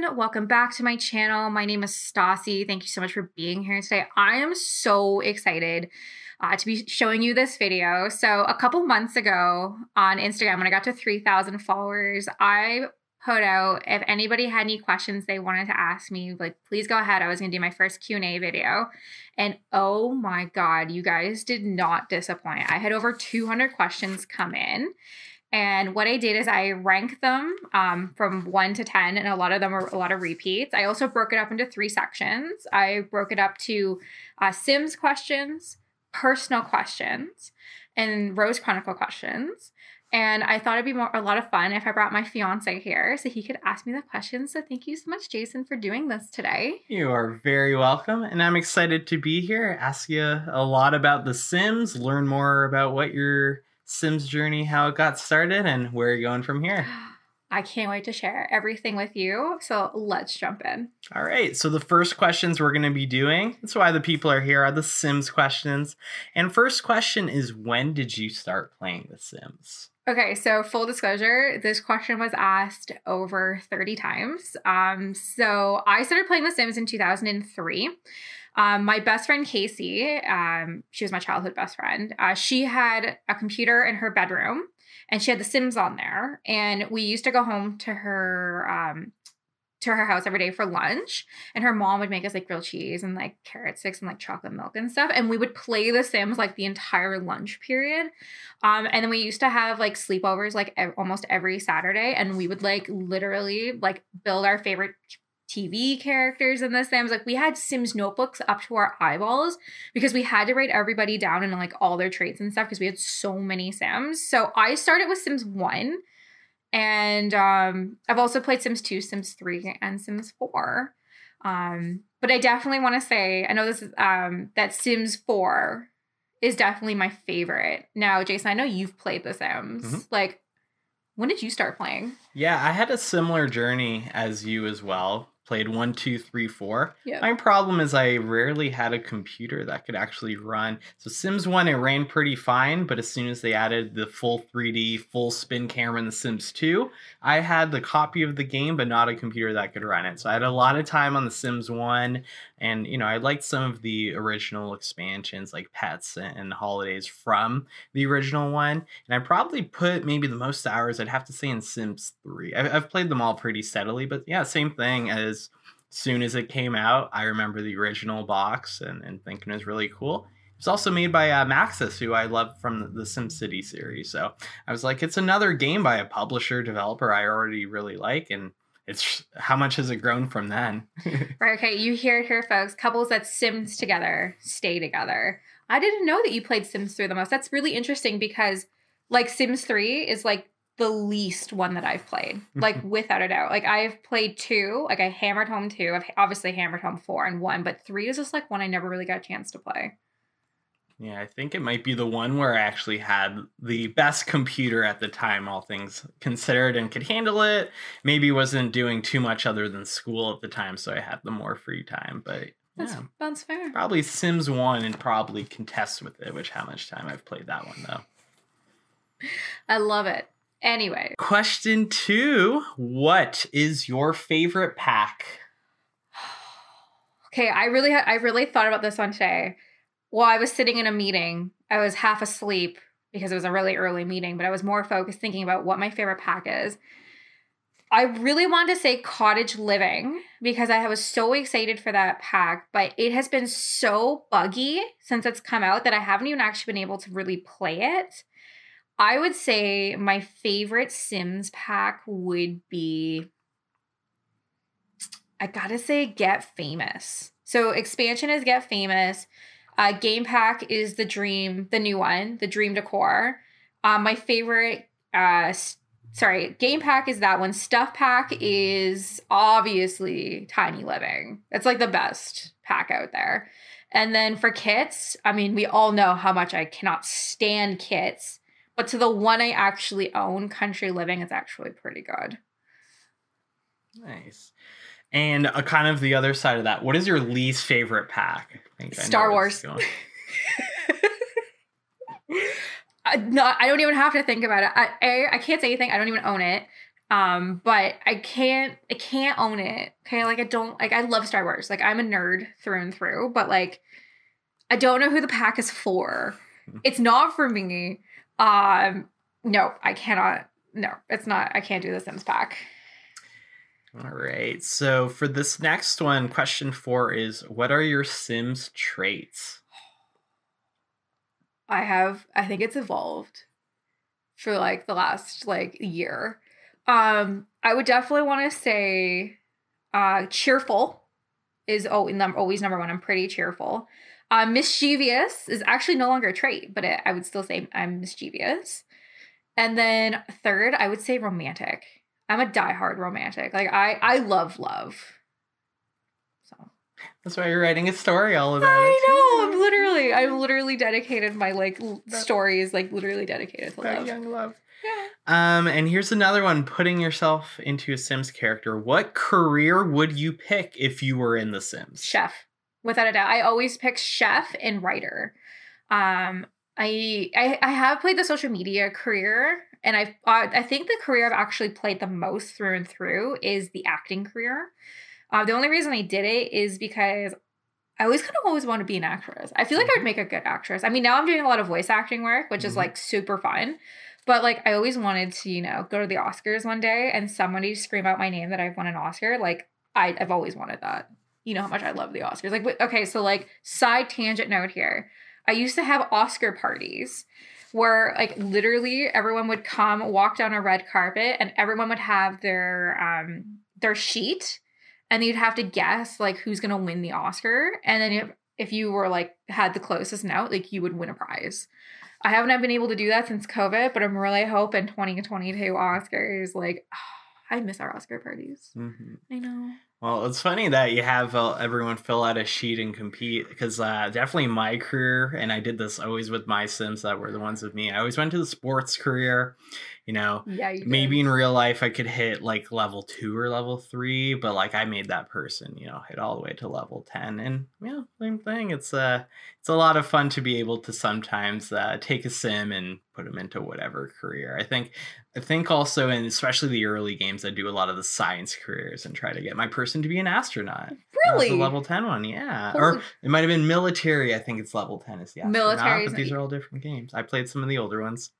everyone. Welcome back to my channel. My name is Stassi. Thank you so much for being here today. I am so excited uh, to be showing you this video. So, a couple months ago on Instagram, when I got to 3,000 followers, I put out if anybody had any questions they wanted to ask me like please go ahead i was going to do my first q&a video and oh my god you guys did not disappoint i had over 200 questions come in and what I did is I ranked them um, from one to 10, and a lot of them are a lot of repeats. I also broke it up into three sections. I broke it up to uh, Sims questions, personal questions, and Rose Chronicle questions. And I thought it'd be more a lot of fun if I brought my fiance here so he could ask me the questions. So thank you so much, Jason, for doing this today. You are very welcome. And I'm excited to be here, ask you a lot about The Sims, learn more about what you're Sims journey, how it got started, and where you're going from here. I can't wait to share everything with you. So let's jump in. All right. So the first questions we're going to be doing, that's why the people are here, are the Sims questions. And first question is when did you start playing The Sims? Okay, so full disclosure, this question was asked over 30 times. Um, so I started playing The Sims in 2003. Um, my best friend Casey, um, she was my childhood best friend. Uh, she had a computer in her bedroom, and she had The Sims on there. And we used to go home to her um, to her house every day for lunch and her mom would make us like grilled cheese and like carrot sticks and like chocolate milk and stuff and we would play the sims like the entire lunch period um and then we used to have like sleepovers like almost every saturday and we would like literally like build our favorite TV characters in the was Like we had Sims notebooks up to our eyeballs because we had to write everybody down and like all their traits and stuff because we had so many Sims. So I started with Sims 1 and um I've also played Sims 2, Sims 3 and Sims 4. Um but I definitely want to say I know this is um that Sims 4 is definitely my favorite. Now, Jason, I know you've played The Sims. Mm-hmm. Like when did you start playing? Yeah, I had a similar journey as you as well played one, two, three, four. Yep. My problem is I rarely had a computer that could actually run. So Sims 1, it ran pretty fine, but as soon as they added the full 3D, full spin camera in the Sims 2, I had the copy of the game, but not a computer that could run it. So I had a lot of time on the Sims 1, and you know, I liked some of the original expansions like Pets and Holidays from the original one. And I probably put maybe the most hours, I'd have to say, in Sims 3. I've played them all pretty steadily, but yeah, same thing as soon as it came out, I remember the original box and, and thinking it was really cool. It's also made by uh, Maxis, who I love from the SimCity series. So I was like, it's another game by a publisher developer I already really like, and it's how much has it grown from then? right. Okay. You hear it here, folks. Couples that Sims together stay together. I didn't know that you played Sims 3 the most. That's really interesting because, like, Sims 3 is like the least one that I've played, mm-hmm. like without a doubt. Like I've played two, like I hammered home two. I've obviously hammered home four and one, but three is just like one I never really got a chance to play. Yeah, I think it might be the one where I actually had the best computer at the time, all things considered, and could handle it. Maybe wasn't doing too much other than school at the time, so I had the more free time. But that's, yeah, that's fair. Probably Sims 1 and probably contest with it, which how much time I've played that one though. I love it. Anyway. Question two What is your favorite pack? okay, I really, I really thought about this one today. While I was sitting in a meeting, I was half asleep because it was a really early meeting, but I was more focused thinking about what my favorite pack is. I really wanted to say cottage living because I was so excited for that pack, but it has been so buggy since it's come out that I haven't even actually been able to really play it. I would say my favorite Sims pack would be I gotta say Get Famous. So expansion is Get Famous. Uh, game pack is the Dream, the new one, the Dream Decor. Um, my favorite, uh, sorry, game pack is that one. Stuff pack is obviously Tiny Living. It's like the best pack out there. And then for kits, I mean, we all know how much I cannot stand kits. But to the one I actually own, Country Living, is actually pretty good. Nice. And a kind of the other side of that, what is your least favorite pack? Star Wars. I, no, I don't even have to think about it. I, A, I can't say anything. I don't even own it. Um, but I can't I can't own it. Okay, like I don't like I love Star Wars. Like I'm a nerd through and through, but like I don't know who the pack is for. Hmm. It's not for me. Um, no, I cannot. No, it's not. I can't do the Sims pack. All right. So for this next one, question four is what are your Sims traits? I have I think it's evolved for like the last like year. Um, I would definitely want to say uh cheerful is oh, always number one. I'm pretty cheerful. Uh, mischievous is actually no longer a trait, but it, I would still say I'm mischievous. And then third, I would say romantic. I'm a diehard romantic. Like I I love love. So that's why you're writing a story all about I it. know. I'm literally I'm literally dedicated my like l- stories like literally dedicated to love. Young love. Yeah. Um, and here's another one: putting yourself into a Sims character. What career would you pick if you were in The Sims? Chef, without a doubt. I always pick chef and writer. Um, I, I I have played the social media career and I uh, I think the career I've actually played the most through and through is the acting career. Uh, the only reason I did it is because I always kind of always want to be an actress. I feel like I would mm-hmm. make a good actress. I mean, now I'm doing a lot of voice acting work, which mm-hmm. is like super fun. But like, I always wanted to, you know, go to the Oscars one day and somebody scream out my name that I've won an Oscar. Like, I, I've always wanted that. You know how much I love the Oscars. Like, okay, so like, side tangent note here. I used to have Oscar parties where like literally everyone would come walk down a red carpet and everyone would have their um their sheet and you'd have to guess like who's gonna win the Oscar and then if if you were like had the closest note like you would win a prize. I haven't been able to do that since COVID, but I'm really hoping 2022 Oscars like oh, I miss our Oscar parties. Mm-hmm. I know. Well, it's funny that you have uh, everyone fill out a sheet and compete because uh, definitely my career, and I did this always with my Sims that were the ones with me. I always went to the sports career, you know. Yeah, you maybe in real life I could hit like level two or level three, but like I made that person, you know, hit all the way to level ten, and yeah, same thing. It's uh, it's a lot of fun to be able to sometimes uh, take a sim and put them into whatever career. I think I think also, and especially the early games, I do a lot of the science careers and try to get my person to be an astronaut. Really? the level 10 one, yeah. Holy or it might have been military. I think it's level 10 is the astronaut. Military. But these are all different games. I played some of the older ones.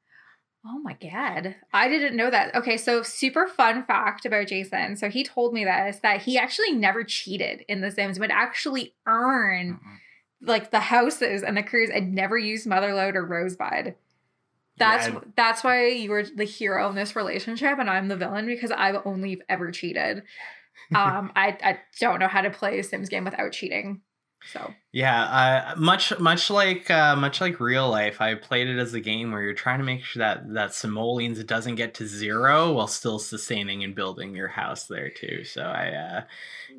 Oh my god. I didn't know that. Okay, so super fun fact about Jason. So he told me this that he actually never cheated in The Sims, but actually earn mm-hmm. like the houses and the careers and never used Motherlode or Rosebud. That's yeah, that's why you were the hero in this relationship and I'm the villain because I've only ever cheated. Um, I I don't know how to play a Sims game without cheating. So yeah, uh, much much like uh, much like real life, I played it as a game where you're trying to make sure that that simoleons doesn't get to zero while still sustaining and building your house there too. So I, uh,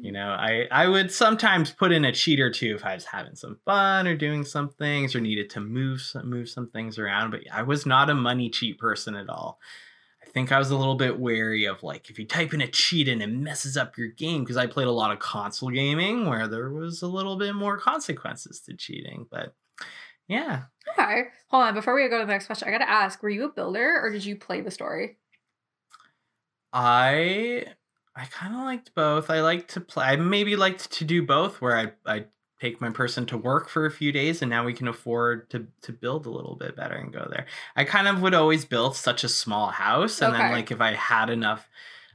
you know, I I would sometimes put in a cheat or two if I was having some fun or doing some things or needed to move some, move some things around. But I was not a money cheat person at all think I was a little bit wary of like if you type in a cheat and it messes up your game because I played a lot of console gaming where there was a little bit more consequences to cheating. But yeah. Okay. Hold on. Before we go to the next question, I gotta ask: Were you a builder or did you play the story? I I kind of liked both. I liked to play. I maybe liked to do both, where I I take my person to work for a few days and now we can afford to to build a little bit better and go there. I kind of would always build such a small house and okay. then like if I had enough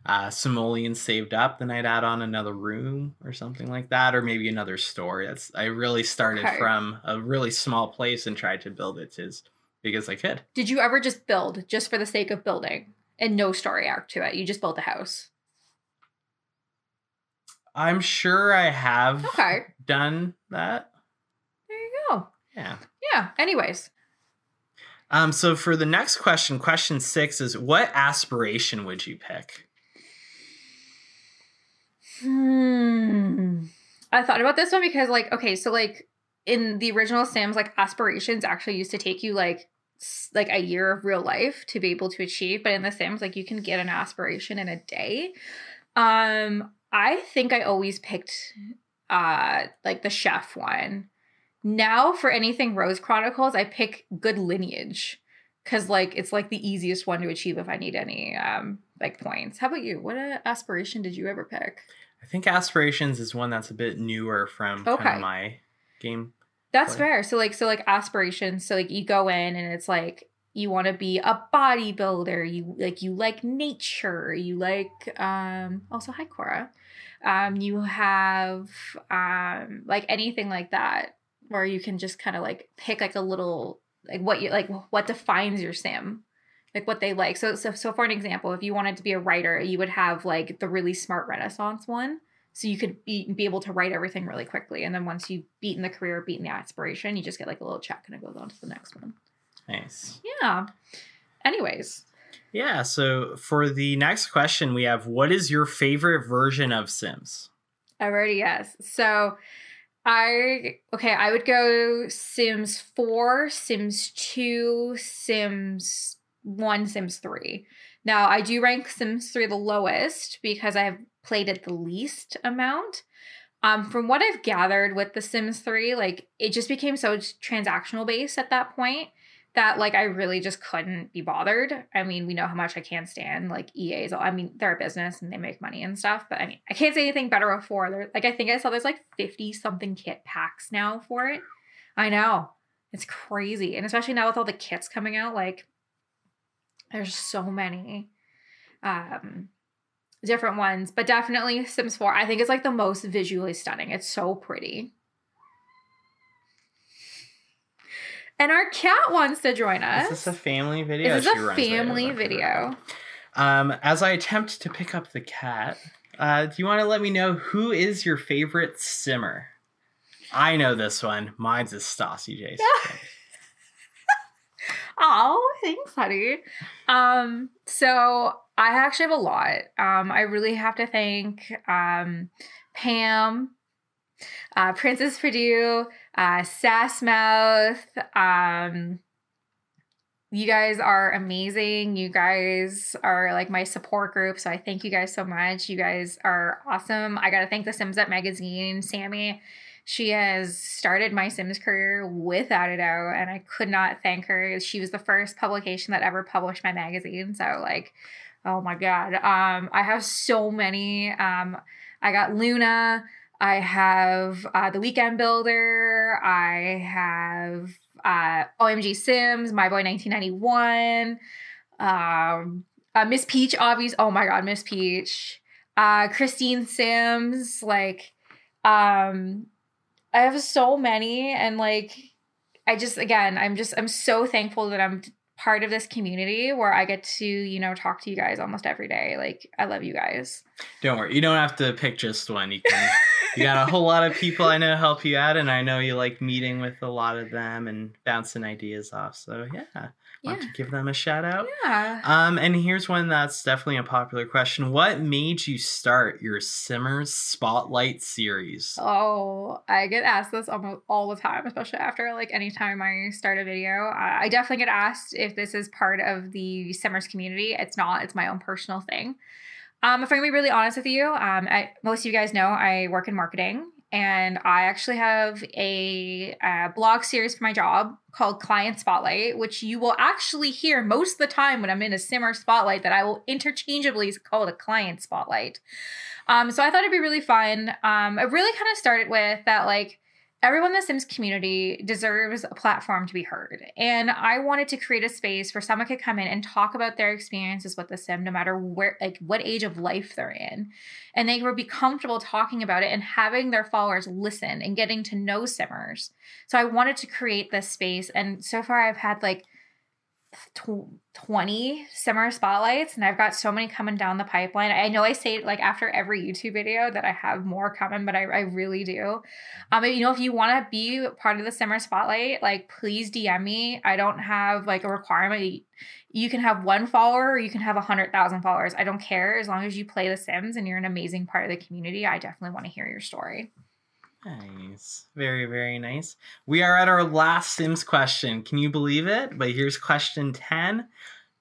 uh, simoleons saved up, then I'd add on another room or something like that, or maybe another store. That's I really started okay. from a really small place and tried to build it as big as I could. Did you ever just build just for the sake of building and no story arc to it? You just built a house. I'm sure I have okay. done that. There you go. Yeah. Yeah. Anyways. Um, so for the next question, question six is what aspiration would you pick? Hmm. I thought about this one because, like, okay, so like in the original Sims, like aspirations actually used to take you like like a year of real life to be able to achieve, but in the Sims, like you can get an aspiration in a day. Um, I think I always picked uh like the chef one. Now for anything Rose Chronicles, I pick good lineage cuz like it's like the easiest one to achieve if I need any um like points. How about you? What aspiration did you ever pick? I think aspirations is one that's a bit newer from okay. kind of my game. That's play. fair. So like so like aspirations. So like you go in and it's like you want to be a bodybuilder. You like you like nature. You like um also hi Cora. Um you have um like anything like that where you can just kind of like pick like a little like what you like what defines your sim like what they like. So, so, so for an example, if you wanted to be a writer, you would have like the really smart Renaissance one. So you could be, be able to write everything really quickly. And then once you've beaten the career, beaten the aspiration, you just get like a little check and it goes on to the next one. Nice. Yeah. Anyways. Yeah. So for the next question, we have what is your favorite version of Sims? I've already yes. So I okay, I would go Sims 4, Sims 2, Sims 1 Sims 3. Now, I do rank Sims 3 the lowest because I've played it the least amount. Um, from what I've gathered with The Sims 3, like it just became so transactional based at that point that like I really just couldn't be bothered. I mean, we know how much I can't stand like EA's. I mean, they're a business and they make money and stuff, but I mean, I can't say anything better before. There, like I think I saw there's like 50 something kit packs now for it. I know. It's crazy. And especially now with all the kits coming out, like there's so many um different ones, but definitely Sims 4. I think it's like the most visually stunning. It's so pretty. And our cat wants to join us. This Is this a family video? This Is a family video? Um, as I attempt to pick up the cat, uh, do you want to let me know who is your favorite simmer? I know this one. Mine's is Stassi Jason. Oh, thanks, honey. Um, so I actually have a lot. Um, I really have to thank um, Pam, uh, Princess Purdue, uh, Sassmouth. Um, you guys are amazing. You guys are like my support group. So I thank you guys so much. You guys are awesome. I got to thank the Sims Up magazine, Sammy she has started my Sims career without a doubt, and I could not thank her. She was the first publication that ever published my magazine. So, like, oh my God. Um, I have so many. Um, I got Luna. I have uh, the Weekend Builder. I have uh, OMG Sims, My Boy 1991. Um, uh, Miss Peach, obviously. Oh my God, Miss Peach. Uh, Christine Sims. Like, um, I have so many and like I just again, I'm just I'm so thankful that I'm part of this community where I get to, you know, talk to you guys almost every day. Like I love you guys. Don't worry. You don't have to pick just one. You can you got a whole lot of people I know help you out and I know you like meeting with a lot of them and bouncing ideas off. So yeah want yeah. to give them a shout out. Yeah. Um, and here's one that's definitely a popular question. What made you start your Simmers Spotlight series? Oh, I get asked this almost all the time, especially after like anytime I start a video. I definitely get asked if this is part of the Simmers community. It's not, it's my own personal thing. Um, if I'm gonna be really honest with you, um, I, most of you guys know I work in marketing and I actually have a, a, blog series for my job called Client Spotlight, which you will actually hear most of the time when I'm in a Simmer Spotlight that I will interchangeably call it a Client Spotlight. Um, so I thought it'd be really fun. Um, it really kind of started with that, like, everyone in the Sims community deserves a platform to be heard. And I wanted to create a space where someone could come in and talk about their experiences with the Sim, no matter where, like, what age of life they're in. And they would be comfortable talking about it and having their followers listen and getting to know Simmers. So I wanted to create this space. And so far, I've had like 20 Simmer Spotlights and I've got so many coming down the pipeline. I know I say like after every YouTube video that I have more coming, but I, I really do. Um, you know, if you want to be part of the Simmer Spotlight, like please DM me. I don't have like a requirement. You can have one follower or you can have a hundred thousand followers. I don't care as long as you play the Sims and you're an amazing part of the community. I definitely want to hear your story. Nice. Very, very nice. We are at our last Sims question. Can you believe it? But here's question 10.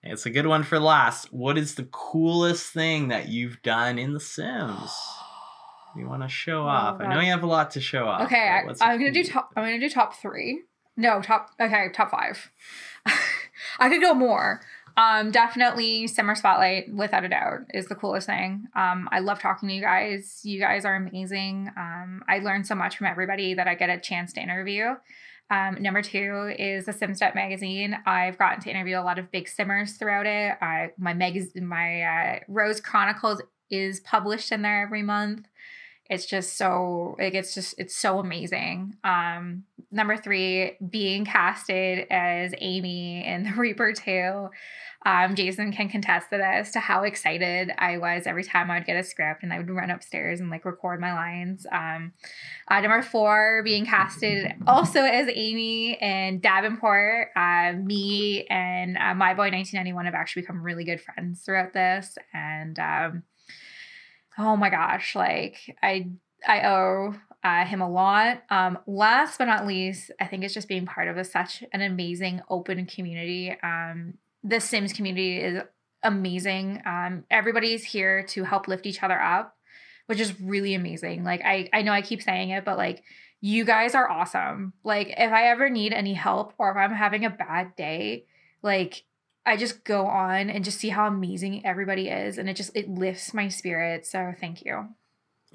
It's a good one for last. What is the coolest thing that you've done in The Sims? You want to show oh, off? God. I know you have a lot to show off. Okay, I, am gonna do top. I'm gonna do top three. No, top. Okay, top five. I could go more. Um, definitely Simmer Spotlight, without a doubt, is the coolest thing. Um, I love talking to you guys. You guys are amazing. Um, I learned so much from everybody that I get a chance to interview. Um, number two is the SimStep magazine. I've gotten to interview a lot of big simmers throughout it. I, my magazine, my uh, Rose Chronicles is published in there every month it's just so like it's just it's so amazing um number three being casted as amy in the reaper 2 um, Jason can contest to this to how excited I was every time I would get a script and I would run upstairs and like record my lines. Um, uh, number four, being casted also as Amy and Davenport. Uh, me and uh, my boy 1991 have actually become really good friends throughout this, and um, oh my gosh, like I I owe uh, him a lot. Um, last but not least, I think it's just being part of a, such an amazing open community. Um, the Sims community is amazing. Um, everybody's here to help lift each other up, which is really amazing. Like I I know I keep saying it, but like you guys are awesome. Like if I ever need any help or if I'm having a bad day, like I just go on and just see how amazing everybody is and it just it lifts my spirit. So thank you.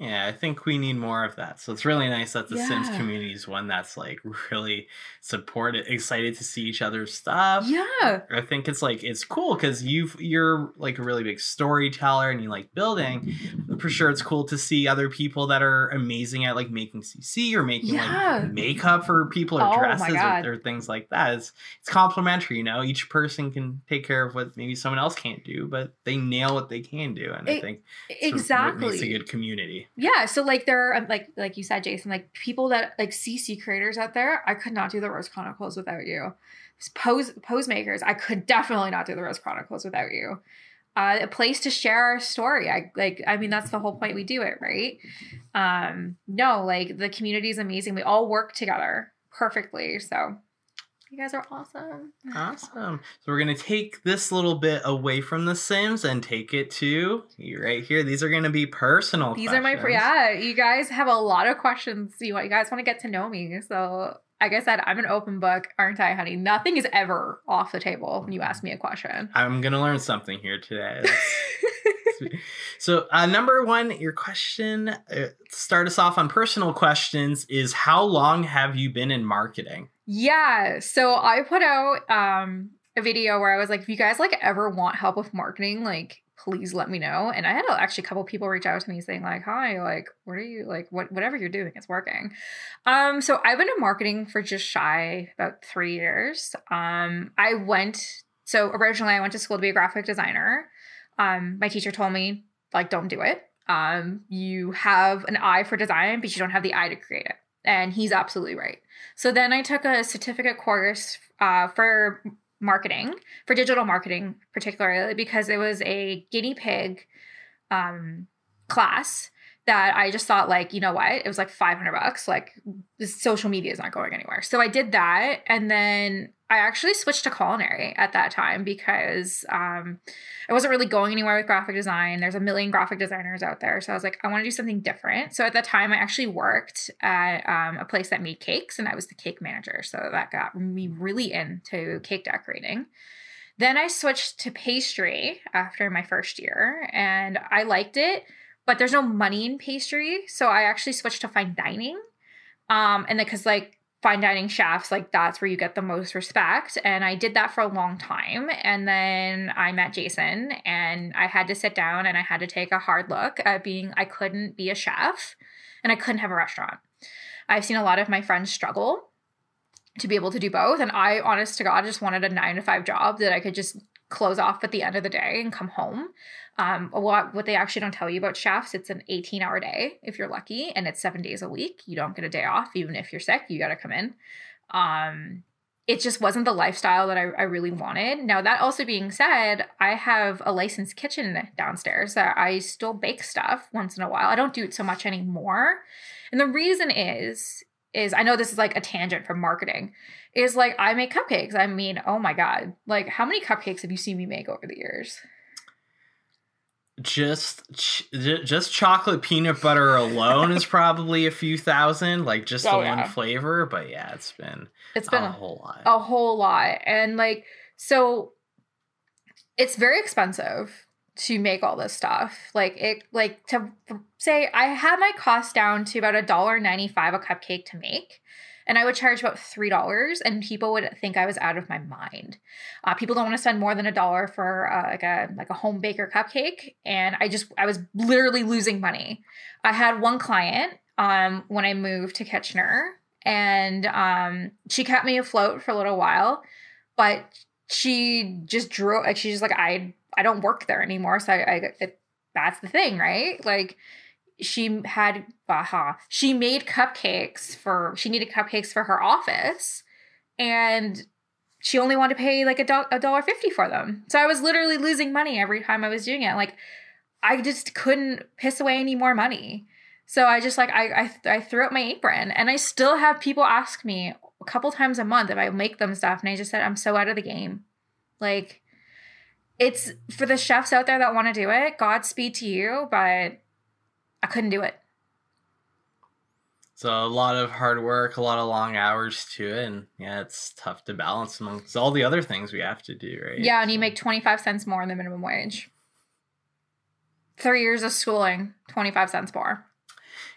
Yeah, I think we need more of that. So it's really nice that the yeah. Sims community is one that's like really supported, excited to see each other's stuff. Yeah, I think it's like it's cool because you you're like a really big storyteller and you like building. For sure, it's cool to see other people that are amazing at like making CC or making yeah. like makeup for people or oh, dresses or, or, things like that. It's it's complimentary, you know. Each person can take care of what maybe someone else can't do, but they nail what they can do, and it, I think exactly it's a good community. Yeah, so like there are like like you said, Jason, like people that like CC creators out there. I could not do the Rose Chronicles without you. Pose pose makers, I could definitely not do the Rose Chronicles without you. Uh, a place to share our story. I like. I mean, that's the whole point. We do it right. Um, no, like the community is amazing. We all work together perfectly. So you guys are awesome. Awesome. So we're gonna take this little bit away from the Sims and take it to you right here. These are gonna be personal. These questions. are my yeah. You guys have a lot of questions. You want you guys want to get to know me. So like I said, I'm an open book, aren't I, honey? Nothing is ever off the table when you ask me a question. I'm gonna learn something here today. so uh, number one your question uh, start us off on personal questions is how long have you been in marketing yeah. So I put out um a video where I was like, if you guys like ever want help with marketing, like please let me know. And I had actually a couple people reach out to me saying like, hi, like, what are you like, what whatever you're doing it's working. Um, so I've been in marketing for just shy about three years. Um, I went so originally I went to school to be a graphic designer. Um, my teacher told me like, don't do it. Um, you have an eye for design, but you don't have the eye to create it. And he's absolutely right. So then I took a certificate course uh, for marketing, for digital marketing, particularly because it was a guinea pig um, class that I just thought like, you know what? It was like 500 bucks. Like social media is not going anywhere. So I did that. And then I actually switched to culinary at that time because um, I wasn't really going anywhere with graphic design. There's a million graphic designers out there. So I was like, I want to do something different. So at that time, I actually worked at um, a place that made cakes and I was the cake manager. So that got me really into cake decorating. Then I switched to pastry after my first year and I liked it but there's no money in pastry. So I actually switched to fine dining. Um, and because like fine dining chefs, like that's where you get the most respect. And I did that for a long time. And then I met Jason and I had to sit down and I had to take a hard look at being, I couldn't be a chef and I couldn't have a restaurant. I've seen a lot of my friends struggle to be able to do both. And I, honest to God, just wanted a nine to five job that I could just close off at the end of the day and come home. Um, what what they actually don't tell you about chefs, it's an 18 hour day if you're lucky, and it's seven days a week. You don't get a day off, even if you're sick. You got to come in. Um, it just wasn't the lifestyle that I, I really wanted. Now that also being said, I have a licensed kitchen downstairs that I still bake stuff once in a while. I don't do it so much anymore, and the reason is is I know this is like a tangent from marketing. Is like I make cupcakes. I mean, oh my god, like how many cupcakes have you seen me make over the years? just ch- just chocolate peanut butter alone is probably a few thousand like just oh, the yeah. one flavor but yeah it's been it's been a, a whole lot a whole lot and like so it's very expensive to make all this stuff. Like it like to say I had my cost down to about a dollar ninety five a cupcake to make. And I would charge about three dollars, and people would think I was out of my mind. Uh, people don't want to spend more than a dollar for uh, like a like a home baker cupcake, and I just I was literally losing money. I had one client um, when I moved to Kitchener, and um, she kept me afloat for a little while, but she just drew like she's just like I I don't work there anymore, so I, I it, that's the thing, right? Like she had aha she made cupcakes for she needed cupcakes for her office and she only wanted to pay like a, do- a dollar fifty for them. So i was literally losing money every time i was doing it. Like i just couldn't piss away any more money. So i just like i i, I threw up my apron and i still have people ask me a couple times a month if i make them stuff and i just said i'm so out of the game. Like it's for the chefs out there that want to do it godspeed to you but I couldn't do it. So a lot of hard work, a lot of long hours to it, and yeah, it's tough to balance amongst all the other things we have to do, right? Yeah, and you make twenty five cents more than the minimum wage. Three years of schooling, twenty five cents more.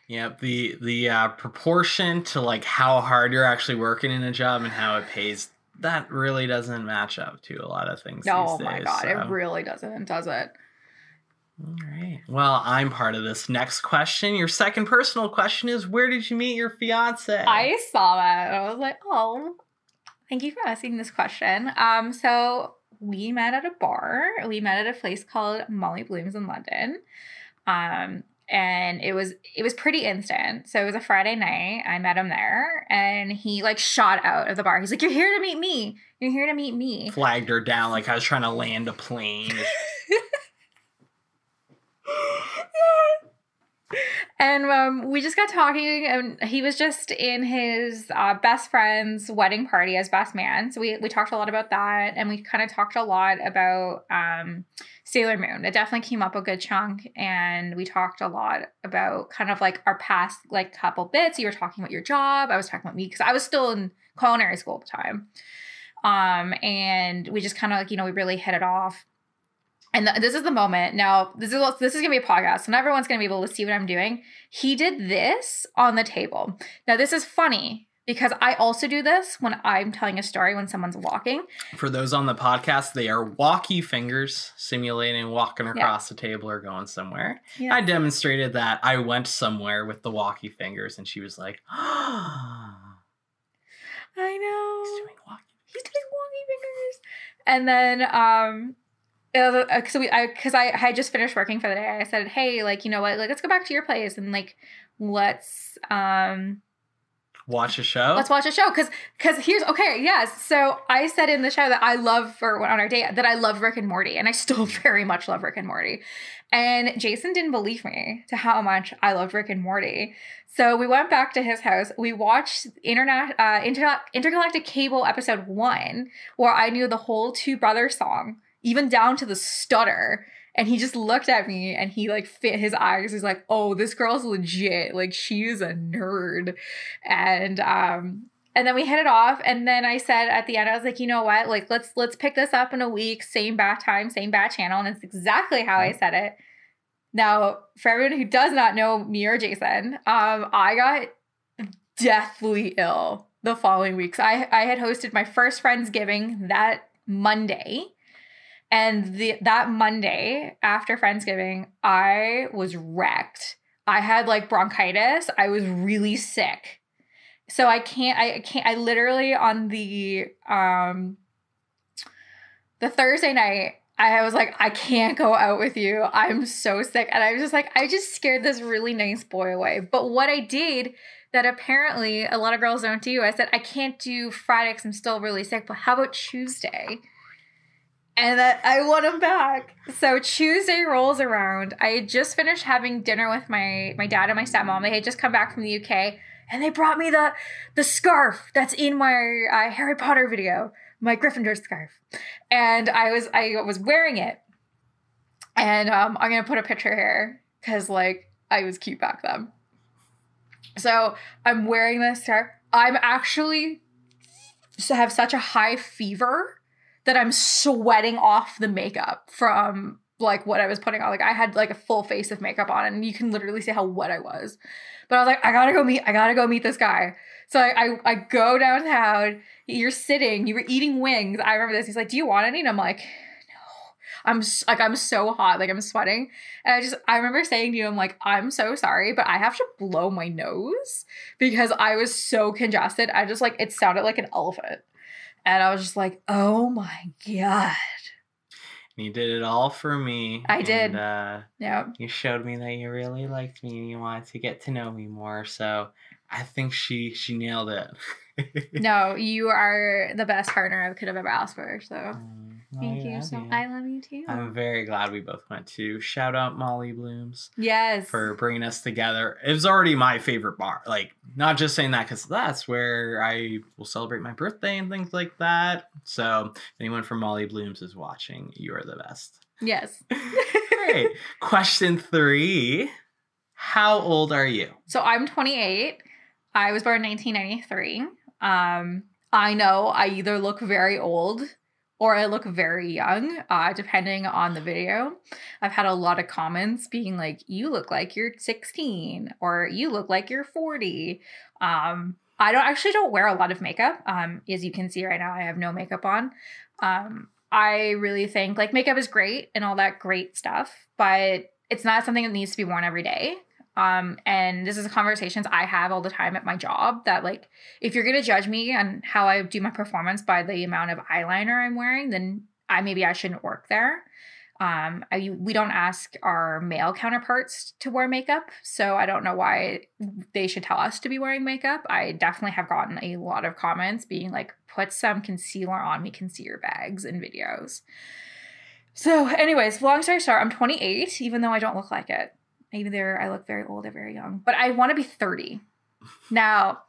Yep the the uh, proportion to like how hard you're actually working in a job and how it pays that really doesn't match up to a lot of things. Oh my god, so. it really doesn't, does it? All right. Well, I'm part of this next question. Your second personal question is Where did you meet your fiance? I saw that. I was like, oh, thank you for asking this question. Um, so we met at a bar. We met at a place called Molly Blooms in London. Um, and it was it was pretty instant. So it was a Friday night. I met him there, and he like shot out of the bar. He's like, "You're here to meet me. You're here to meet me." Flagged her down like I was trying to land a plane. and um, we just got talking, and he was just in his uh, best friend's wedding party as best man. So we we talked a lot about that, and we kind of talked a lot about um, Sailor Moon. It definitely came up a good chunk, and we talked a lot about kind of like our past like couple bits. You were talking about your job. I was talking about me because I was still in culinary school at the time. Um, and we just kind of like you know we really hit it off and th- this is the moment. Now, this is this is gonna be a podcast, and everyone's gonna be able to see what I'm doing. He did this on the table. Now, this is funny because I also do this when I'm telling a story when someone's walking. For those on the podcast, they are walkie fingers simulating walking across yeah. the table or going somewhere. Yeah. I demonstrated that I went somewhere with the walkie fingers, and she was like, I know. He's doing walkie. He's doing walkie fingers. And then um uh, so we, I, cause I had just finished working for the day. I said, Hey, like, you know what? Like, let's go back to your place and like, let's, um, watch a show. Let's watch a show. Cause, cause here's, okay. Yes. So I said in the show that I love for on our date that I love Rick and Morty and I still very much love Rick and Morty. And Jason didn't believe me to how much I loved Rick and Morty. So we went back to his house. We watched internet, uh, Inter- Intergalactic Cable episode one, where I knew the whole Two Brothers song even down to the stutter. And he just looked at me and he like fit his eyes. He's like, oh, this girl's legit. Like she is a nerd. And um and then we hit it off. And then I said at the end, I was like, you know what? Like let's let's pick this up in a week, same bat time, same bat channel. And that's exactly how I said it. Now, for everyone who does not know me or Jason, um, I got deathly ill the following weeks. I I had hosted my first Friendsgiving that Monday. And the that Monday after Friendsgiving, I was wrecked. I had like bronchitis. I was really sick. So I can't I can't I literally on the um the Thursday night I was like, I can't go out with you. I'm so sick. And I was just like, I just scared this really nice boy away. But what I did that apparently a lot of girls don't do, I said, I can't do Friday because I'm still really sick, but how about Tuesday? And that I want him back. So Tuesday rolls around. I had just finished having dinner with my my dad and my stepmom. They had just come back from the UK, and they brought me the the scarf that's in my uh, Harry Potter video, my Gryffindor scarf, and I was I was wearing it, and um, I'm gonna put a picture here because like I was cute back then. So I'm wearing this scarf. I'm actually have such a high fever that I'm sweating off the makeup from like what I was putting on. Like I had like a full face of makeup on, and you can literally see how wet I was. But I was like, I gotta go meet, I gotta go meet this guy. So I, I, I go downtown. You're sitting, you were eating wings. I remember this. He's like, Do you want any? And I'm like, No. I'm like I'm so hot, like I'm sweating. And I just I remember saying to you, I'm like, I'm so sorry, but I have to blow my nose because I was so congested. I just like it sounded like an elephant. And I was just like, oh my God. And You did it all for me. I did. And, uh, yeah. You showed me that you really liked me and you wanted to get to know me more. So I think she she nailed it. no, you are the best partner I could have ever asked for. So. Um, Thank you. So you. I love you too. I'm very glad we both went to. Shout out Molly Blooms. Yes. For bringing us together. It was already my favorite bar. Like, not just saying that because that's where I will celebrate my birthday and things like that. So, if anyone from Molly Blooms is watching, you are the best. Yes. Great. Question three How old are you? So, I'm 28. I was born in 1993. Um, I know I either look very old or I look very young, uh, depending on the video. I've had a lot of comments being like, you look like you're 16 or you look like you're 40. Um, I don't actually don't wear a lot of makeup. Um, as you can see right now, I have no makeup on. Um, I really think like makeup is great and all that great stuff, but it's not something that needs to be worn every day. Um, and this is conversations I have all the time at my job that like if you're gonna judge me on how I do my performance by the amount of eyeliner I'm wearing, then I maybe I shouldn't work there. Um, I, we don't ask our male counterparts to wear makeup, so I don't know why they should tell us to be wearing makeup. I definitely have gotten a lot of comments being like, "Put some concealer on. See your bags in videos." So, anyways, long story short, I'm 28, even though I don't look like it. Either I look very old or very young, but I want to be 30. Now,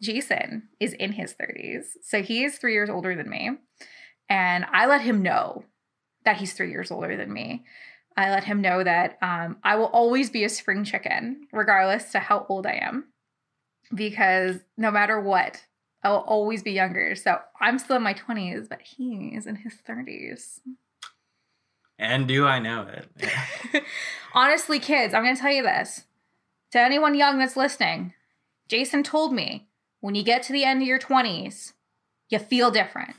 Jason is in his 30s. So he is three years older than me. And I let him know that he's three years older than me. I let him know that um, I will always be a spring chicken, regardless to how old I am, because no matter what, I'll always be younger. So I'm still in my 20s, but he is in his 30s. And do I know it? Yeah. Honestly, kids, I'm going to tell you this. To anyone young that's listening, Jason told me when you get to the end of your 20s, you feel different.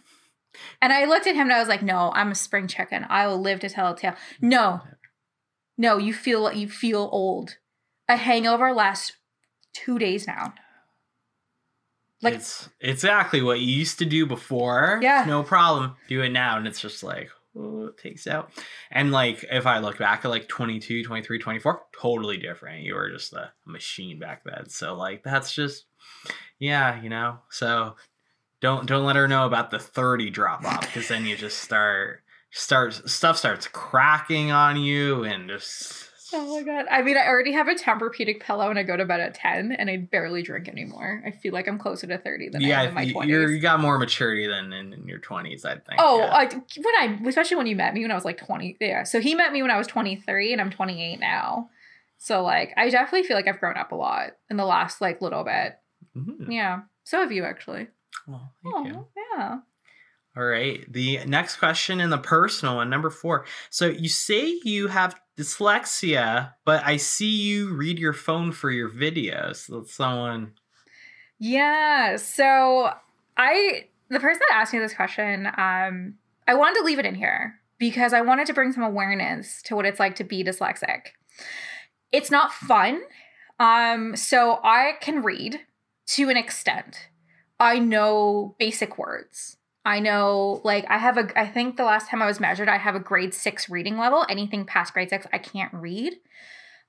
And I looked at him and I was like, "No, I'm a spring chicken. I will live to tell a tale." No. No, you feel you feel old. A hangover lasts 2 days now. Like it's exactly what you used to do before. Yeah. No problem. Do it now and it's just like, it takes out. And like if I look back at like 22, 23, 24, totally different. You were just a machine back then. So like that's just yeah, you know. So don't don't let her know about the 30 drop off because then you just start start stuff starts cracking on you and just Oh my god. I mean, I already have a Tempur-Pedic pillow and I go to bed at 10 and I barely drink anymore. I feel like I'm closer to 30 than yeah, I am in my 20s. You're, you got more maturity than in, in your 20s, I think. Oh, yeah. I, when I, especially when you met me when I was like 20. Yeah. So he met me when I was 23 and I'm 28 now. So like, I definitely feel like I've grown up a lot in the last like little bit. Mm-hmm. Yeah. So have you actually. Well, oh, you. yeah. All right. The next question in the personal one, number four. So you say you have dyslexia, but I see you read your phone for your videos. That's someone. Yeah. So I, the person that asked me this question, um, I wanted to leave it in here because I wanted to bring some awareness to what it's like to be dyslexic. It's not fun. Um, so I can read to an extent. I know basic words. I know, like, I have a, I think the last time I was measured, I have a grade six reading level. Anything past grade six, I can't read.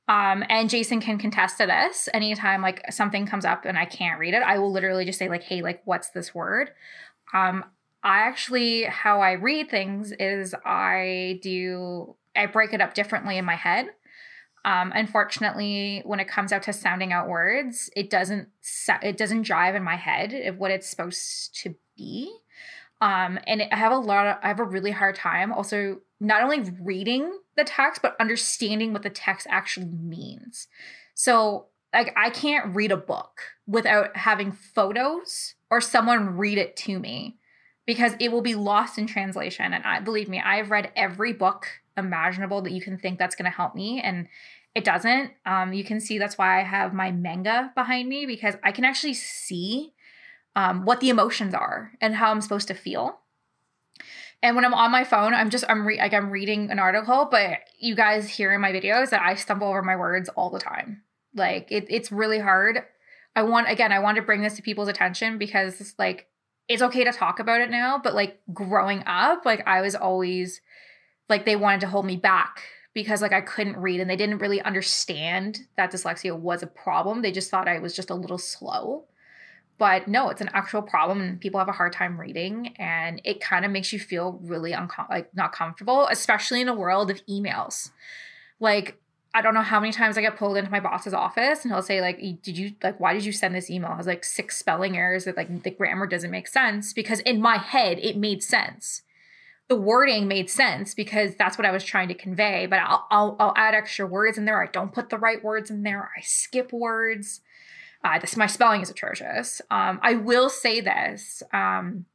Um, and Jason can contest to this. Anytime like something comes up and I can't read it, I will literally just say like, "Hey, like, what's this word?" Um, I actually how I read things is I do I break it up differently in my head. Um, unfortunately, when it comes out to sounding out words, it doesn't it doesn't drive in my head of what it's supposed to be. Um, and I have a lot of, I have a really hard time also not only reading the text, but understanding what the text actually means. So, like, I can't read a book without having photos or someone read it to me because it will be lost in translation. And I believe me, I've read every book imaginable that you can think that's going to help me. And it doesn't. Um, you can see that's why I have my manga behind me because I can actually see um, what the emotions are and how I'm supposed to feel. And when I'm on my phone, I'm just I'm re- like I'm reading an article, but you guys hear in my videos that I stumble over my words all the time. Like it, it's really hard. I want again, I want to bring this to people's attention because like it's okay to talk about it now, but like growing up, like I was always like they wanted to hold me back because like I couldn't read and they didn't really understand that dyslexia was a problem. They just thought I was just a little slow. But no, it's an actual problem and people have a hard time reading and it kind of makes you feel really uncom- like not comfortable, especially in a world of emails. Like I don't know how many times I get pulled into my boss's office and he'll say like did you like why did you send this email? I was like six spelling errors that like the grammar doesn't make sense because in my head it made sense the wording made sense because that's what I was trying to convey. But I'll, I'll, I'll add extra words in there. I don't put the right words in there. I skip words. Uh, this my spelling is atrocious. Um, I will say this. Um,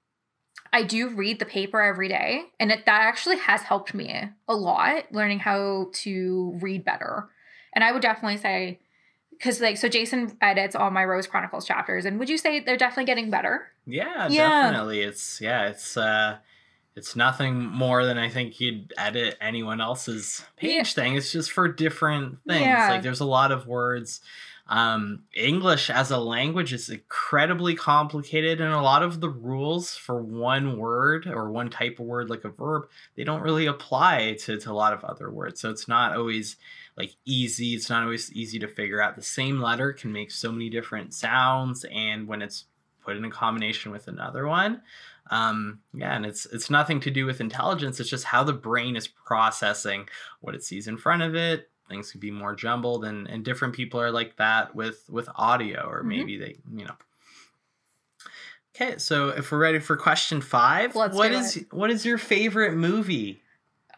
I do read the paper every day, and it, that actually has helped me a lot learning how to read better. And I would definitely say, because like so, Jason edits all my Rose Chronicles chapters, and would you say they're definitely getting better? Yeah, yeah. definitely. It's yeah, it's. uh it's nothing more than I think you'd edit anyone else's page yeah. thing. It's just for different things. Yeah. Like there's a lot of words. Um, English as a language is incredibly complicated, and a lot of the rules for one word or one type of word, like a verb, they don't really apply to, to a lot of other words. So it's not always like easy. It's not always easy to figure out. The same letter can make so many different sounds, and when it's put in a combination with another one, um, yeah, and it's it's nothing to do with intelligence. It's just how the brain is processing what it sees in front of it. Things can be more jumbled, and and different people are like that with with audio, or mm-hmm. maybe they you know. Okay, so if we're ready for question 5 Let's what is what is your favorite movie?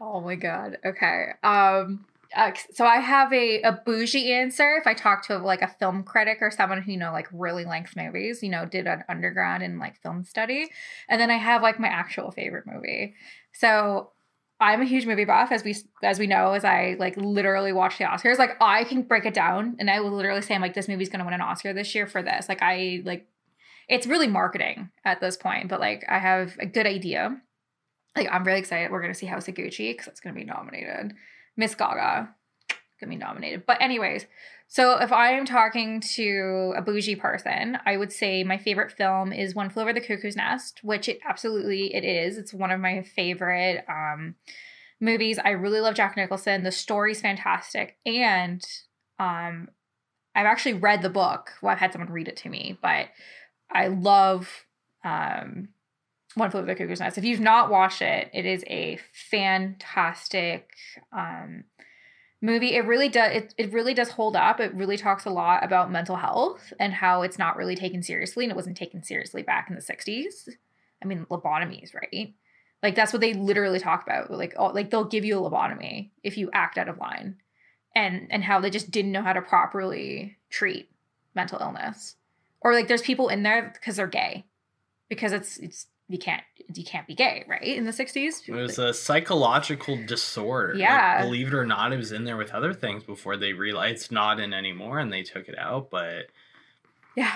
Oh my god. Okay. Um uh, so I have a, a bougie answer. If I talk to like a film critic or someone who you know like really likes movies, you know, did an undergrad in like film study, and then I have like my actual favorite movie. So I'm a huge movie buff, as we as we know, as I like literally watch the Oscars. Like I can break it down, and I will literally say, I'm like, this movie's gonna win an Oscar this year for this. Like I like, it's really marketing at this point, but like I have a good idea. Like I'm really excited. We're gonna see House of Gucci because it's gonna be nominated. Miss Gaga gonna be nominated. But anyways, so if I am talking to a bougie person, I would say my favorite film is One Flew Over the Cuckoo's Nest, which it absolutely it is. It's one of my favorite um, movies. I really love Jack Nicholson. The story's fantastic, and um, I've actually read the book. Well, I've had someone read it to me, but I love um, one Flew Over the Cuckoo's Nest. If you've not watched it, it is a fantastic um, movie. It really does. It, it really does hold up. It really talks a lot about mental health and how it's not really taken seriously, and it wasn't taken seriously back in the '60s. I mean, lobotomies, right? Like that's what they literally talk about. Like, oh, like they'll give you a lobotomy if you act out of line, and and how they just didn't know how to properly treat mental illness, or like there's people in there because they're gay, because it's it's you can't you can't be gay, right? In the sixties, it was a psychological disorder. Yeah, like, believe it or not, it was in there with other things before they realized it's not in anymore, and they took it out. But yeah,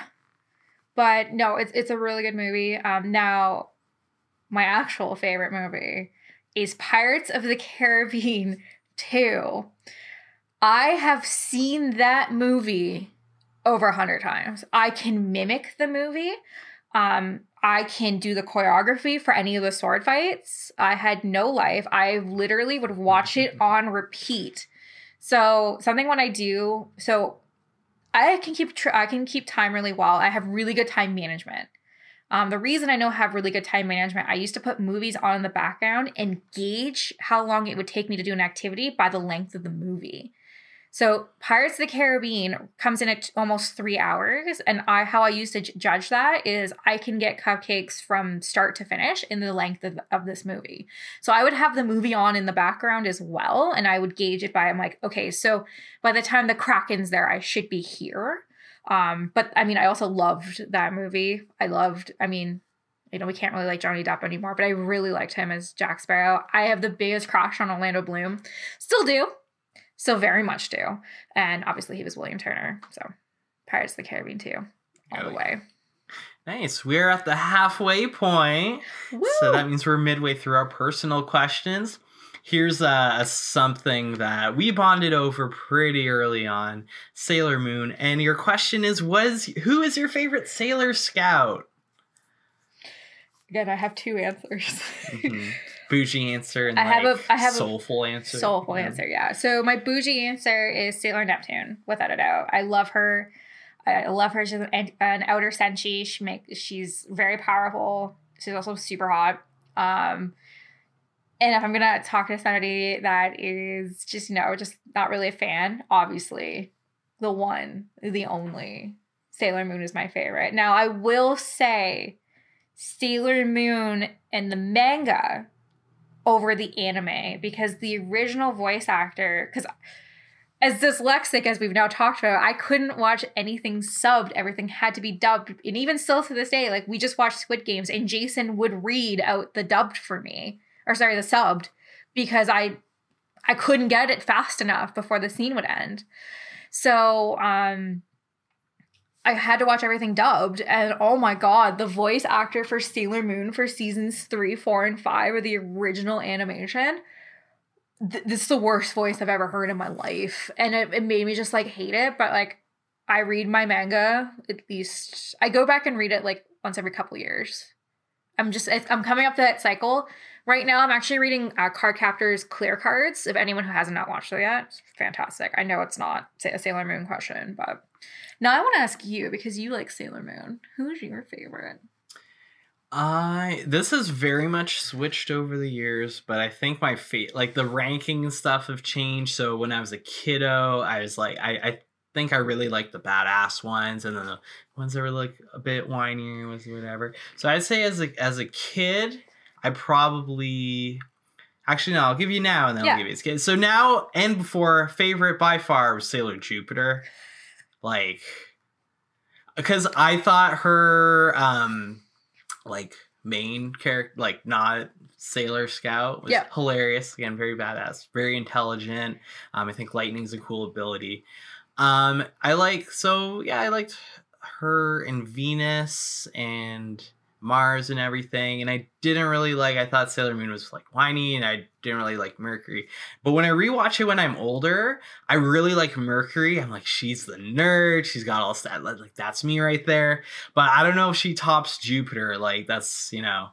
but no, it's it's a really good movie. Um, now my actual favorite movie is Pirates of the Caribbean two. I have seen that movie over a hundred times. I can mimic the movie. Um, I can do the choreography for any of the sword fights. I had no life. I literally would watch it on repeat. So something when I do, so I can keep tr- I can keep time really well. I have really good time management. Um, the reason I know I have really good time management, I used to put movies on in the background and gauge how long it would take me to do an activity by the length of the movie. So Pirates of the Caribbean comes in at almost three hours, and I how I used to judge that is I can get cupcakes from start to finish in the length of, of this movie. So I would have the movie on in the background as well, and I would gauge it by I'm like, okay, so by the time the Kraken's there, I should be here. Um, but I mean, I also loved that movie. I loved, I mean, you know, we can't really like Johnny Depp anymore, but I really liked him as Jack Sparrow. I have the biggest crush on Orlando Bloom. Still do. Still very much do. And obviously he was William Turner. So Pirates of the Caribbean too. All oh, the way. Nice. We're at the halfway point. Woo! So that means we're midway through our personal questions. Here's a, a, something that we bonded over pretty early on Sailor Moon. And your question is was who is your favorite Sailor Scout? Again, I have two answers. mm-hmm. Bougie answer and I like have a I have soulful a answer. Soulful yeah. answer, yeah. So my bougie answer is Sailor Neptune, without a doubt. I love her. I love her. She's an, an outer senshi. She make she's very powerful. She's also super hot. Um, and if I'm gonna talk to somebody that is just you know just not really a fan, obviously, the one, the only Sailor Moon is my favorite. Now I will say, Sailor Moon and the manga over the anime because the original voice actor because as dyslexic as we've now talked about, I couldn't watch anything subbed. Everything had to be dubbed. And even still to this day, like we just watched Squid Games and Jason would read out the dubbed for me. Or sorry, the subbed, because I I couldn't get it fast enough before the scene would end. So um I had to watch everything dubbed, and oh my god, the voice actor for Sailor Moon for seasons three, four, and five of the original animation th- this is the worst voice I've ever heard in my life. And it, it made me just like hate it. But like, I read my manga at least, I go back and read it like once every couple years. I'm just, I'm coming up to that cycle. Right now, I'm actually reading uh, Cardcaptor's Clear Cards. If anyone who hasn't not watched it yet, fantastic. I know it's not a Sailor Moon question, but now I want to ask you because you like Sailor Moon. Who's your favorite? I this has very much switched over the years, but I think my fate like the ranking and stuff have changed. So when I was a kiddo, I was like I, I think I really liked the badass ones, and then the ones that were like a bit whiny was whatever. So I'd say as a as a kid, I probably actually no, I'll give you now, and then yeah. I'll give you as kid. So now and before, favorite by far was Sailor Jupiter, like because I thought her um like main character, like not Sailor Scout, was yeah. hilarious. Again, very badass, very intelligent. Um, I think lightning's a cool ability. Um, I like so yeah, I liked her and Venus and Mars and everything. And I didn't really like, I thought Sailor Moon was like whiny and I didn't really like Mercury. But when I rewatch it when I'm older, I really like Mercury. I'm like, she's the nerd. She's got all that. Like, that's me right there. But I don't know if she tops Jupiter. Like, that's, you know,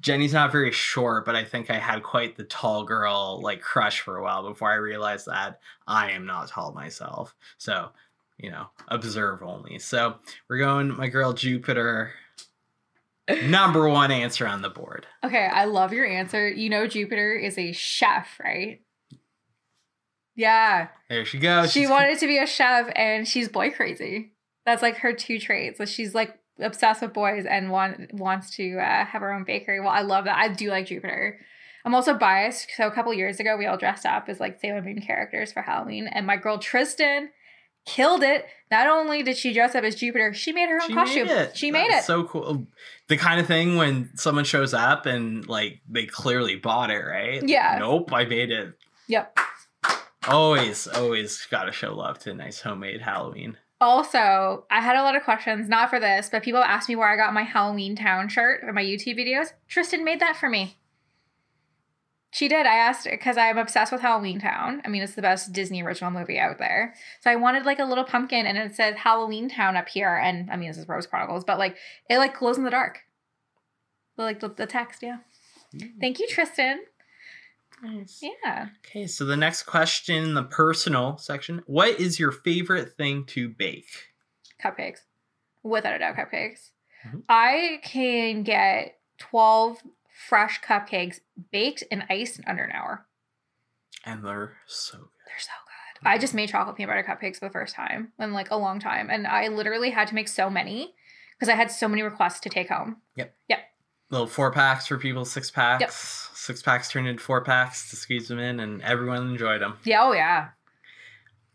Jenny's not very short, but I think I had quite the tall girl like crush for a while before I realized that I am not tall myself. So, you know, observe only. So we're going my girl Jupiter number one answer on the board. Okay, I love your answer. You know, Jupiter is a chef, right? Yeah. There she goes. She she's wanted to be a chef and she's boy crazy. That's like her two traits. So she's like obsessed with boys and want, wants to uh, have her own bakery. Well, I love that. I do like Jupiter. I'm also biased. So a couple years ago, we all dressed up as like Sailor Moon characters for Halloween, and my girl Tristan killed it. Not only did she dress up as Jupiter, she made her own she costume. She made it. So cool. The kind of thing when someone shows up and like they clearly bought it, right? Yeah. Nope, I made it. Yep. Always, always gotta show love to a nice homemade Halloween. Also, I had a lot of questions, not for this, but people asked me where I got my Halloween Town shirt for my YouTube videos. Tristan made that for me. She did. I asked because I'm obsessed with Halloween Town. I mean, it's the best Disney original movie out there. So I wanted like a little pumpkin, and it says Halloween Town up here. And I mean, this is Rose Chronicles, but like it like glows in the dark. Like the, the text, yeah. Mm. Thank you, Tristan. Nice. Yeah. Okay, so the next question in the personal section: What is your favorite thing to bake? Cupcakes, without a doubt, cupcakes. Mm-hmm. I can get twelve fresh cupcakes baked and iced in under an hour. And they're so good. They're so good. I just made chocolate peanut butter cupcakes for the first time in like a long time. And I literally had to make so many because I had so many requests to take home. Yep. Yep. Little four packs for people, six packs. Yep. Six packs turned into four packs to squeeze them in, and everyone enjoyed them. Yeah, oh yeah.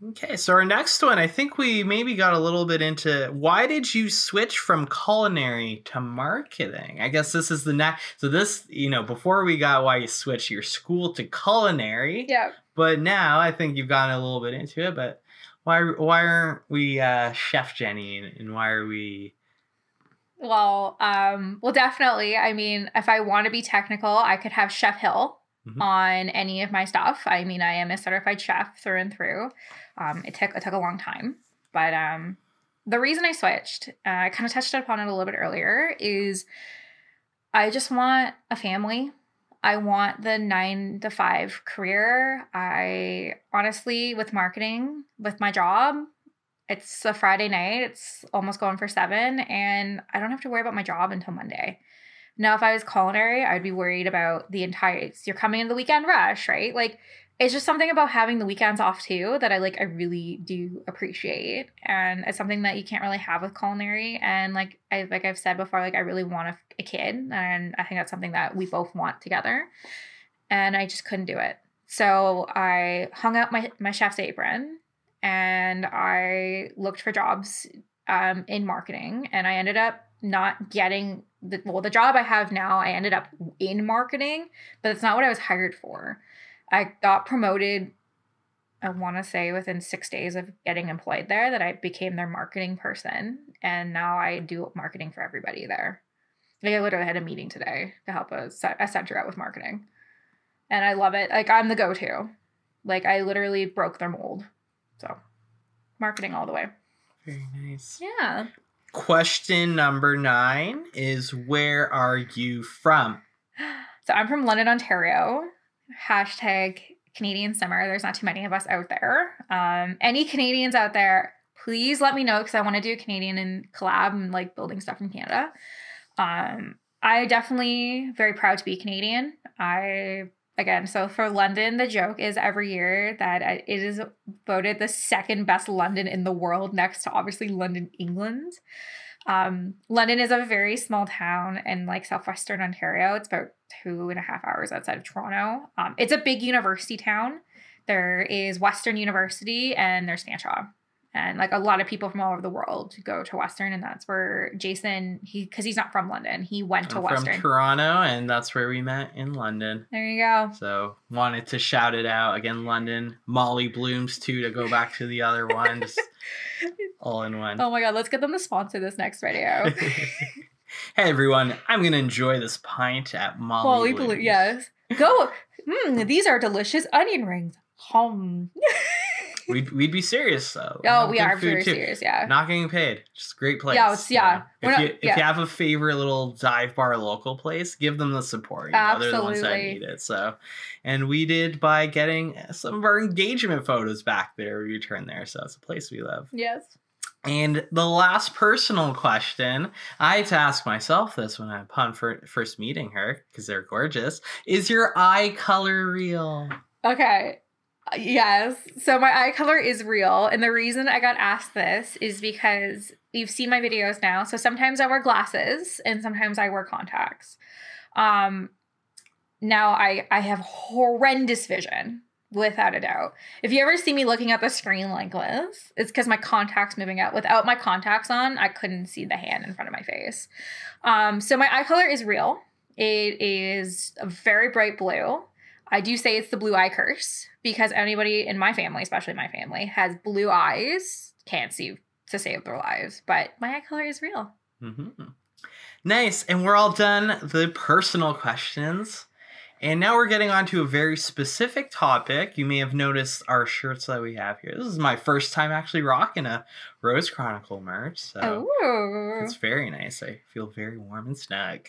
Okay, so our next one, I think we maybe got a little bit into why did you switch from culinary to marketing? I guess this is the next. So this, you know, before we got why you switched your school to culinary. Yeah. But now I think you've gotten a little bit into it. But why why aren't we uh, Chef Jenny and why are we? Well, um, well, definitely. I mean, if I want to be technical, I could have Chef Hill mm-hmm. on any of my stuff. I mean, I am a certified chef through and through. Um, it took it took a long time, but um, the reason I switched, uh, I kind of touched upon it a little bit earlier, is I just want a family. I want the nine to five career. I honestly, with marketing, with my job, it's a Friday night. It's almost going for seven, and I don't have to worry about my job until Monday. Now, if I was culinary, I'd be worried about the entire. You're coming in the weekend rush, right? Like it's just something about having the weekends off too that I like I really do appreciate. And it's something that you can't really have with culinary. And like I like I've said before like I really want a, a kid. And I think that's something that we both want together. And I just couldn't do it. So I hung up my my chef's apron. And I looked for jobs um, in marketing and I ended up not getting the well the job I have now I ended up in marketing but it's not what I was hired for I got promoted, I want to say within six days of getting employed there, that I became their marketing person. And now I do marketing for everybody there. Like I literally had a meeting today to help a, a center out with marketing. And I love it. Like I'm the go to. Like I literally broke their mold. So marketing all the way. Very nice. Yeah. Question number nine is Where are you from? So I'm from London, Ontario hashtag Canadian summer. There's not too many of us out there. Um, any Canadians out there, please let me know because I want to do a Canadian and collab and like building stuff in Canada. Um, I definitely very proud to be Canadian. I again, so for London, the joke is every year that it is voted the second best London in the world, next to obviously London, England. Um, London is a very small town in like southwestern Ontario. It's about two and a half hours outside of Toronto. Um, it's a big university town. There is Western University and there's Fanshawe and like a lot of people from all over the world go to Western, and that's where Jason he because he's not from London, he went to I'm Western from Toronto, and that's where we met in London. There you go. So wanted to shout it out again, London. Molly Blooms too to go back to the other one, just all in one. Oh my god, let's get them to sponsor this next video. hey everyone, I'm gonna enjoy this pint at Molly. Molly Blooms. yes, go. Mm, these are delicious onion rings. Hum. we'd, we'd be serious though. Oh, we are very too. serious. Yeah. Not getting paid. Just great place. Yeah, it's, yeah. If not, you if you have a favorite little dive bar local place, give them the support. You Absolutely. Know, they're the ones that need it. So, and we did by getting some of our engagement photos back there. We returned there, so it's a place we love. Yes. And the last personal question, I had to ask myself this when I upon first meeting her because they're gorgeous. Is your eye color real? Okay, Yes. So my eye color is real. And the reason I got asked this is because you've seen my videos now. So sometimes I wear glasses and sometimes I wear contacts. Um now I I have horrendous vision without a doubt. If you ever see me looking at the screen like this, it's because my contacts moving out. Without my contacts on, I couldn't see the hand in front of my face. Um, so my eye color is real. It is a very bright blue. I do say it's the blue eye curse because anybody in my family, especially my family, has blue eyes, can't see to save their lives. But my eye color is real. Mm-hmm. Nice. And we're all done the personal questions. And now we're getting on to a very specific topic. You may have noticed our shirts that we have here. This is my first time actually rocking a Rose Chronicle merch. So Ooh. it's very nice. I feel very warm and snug.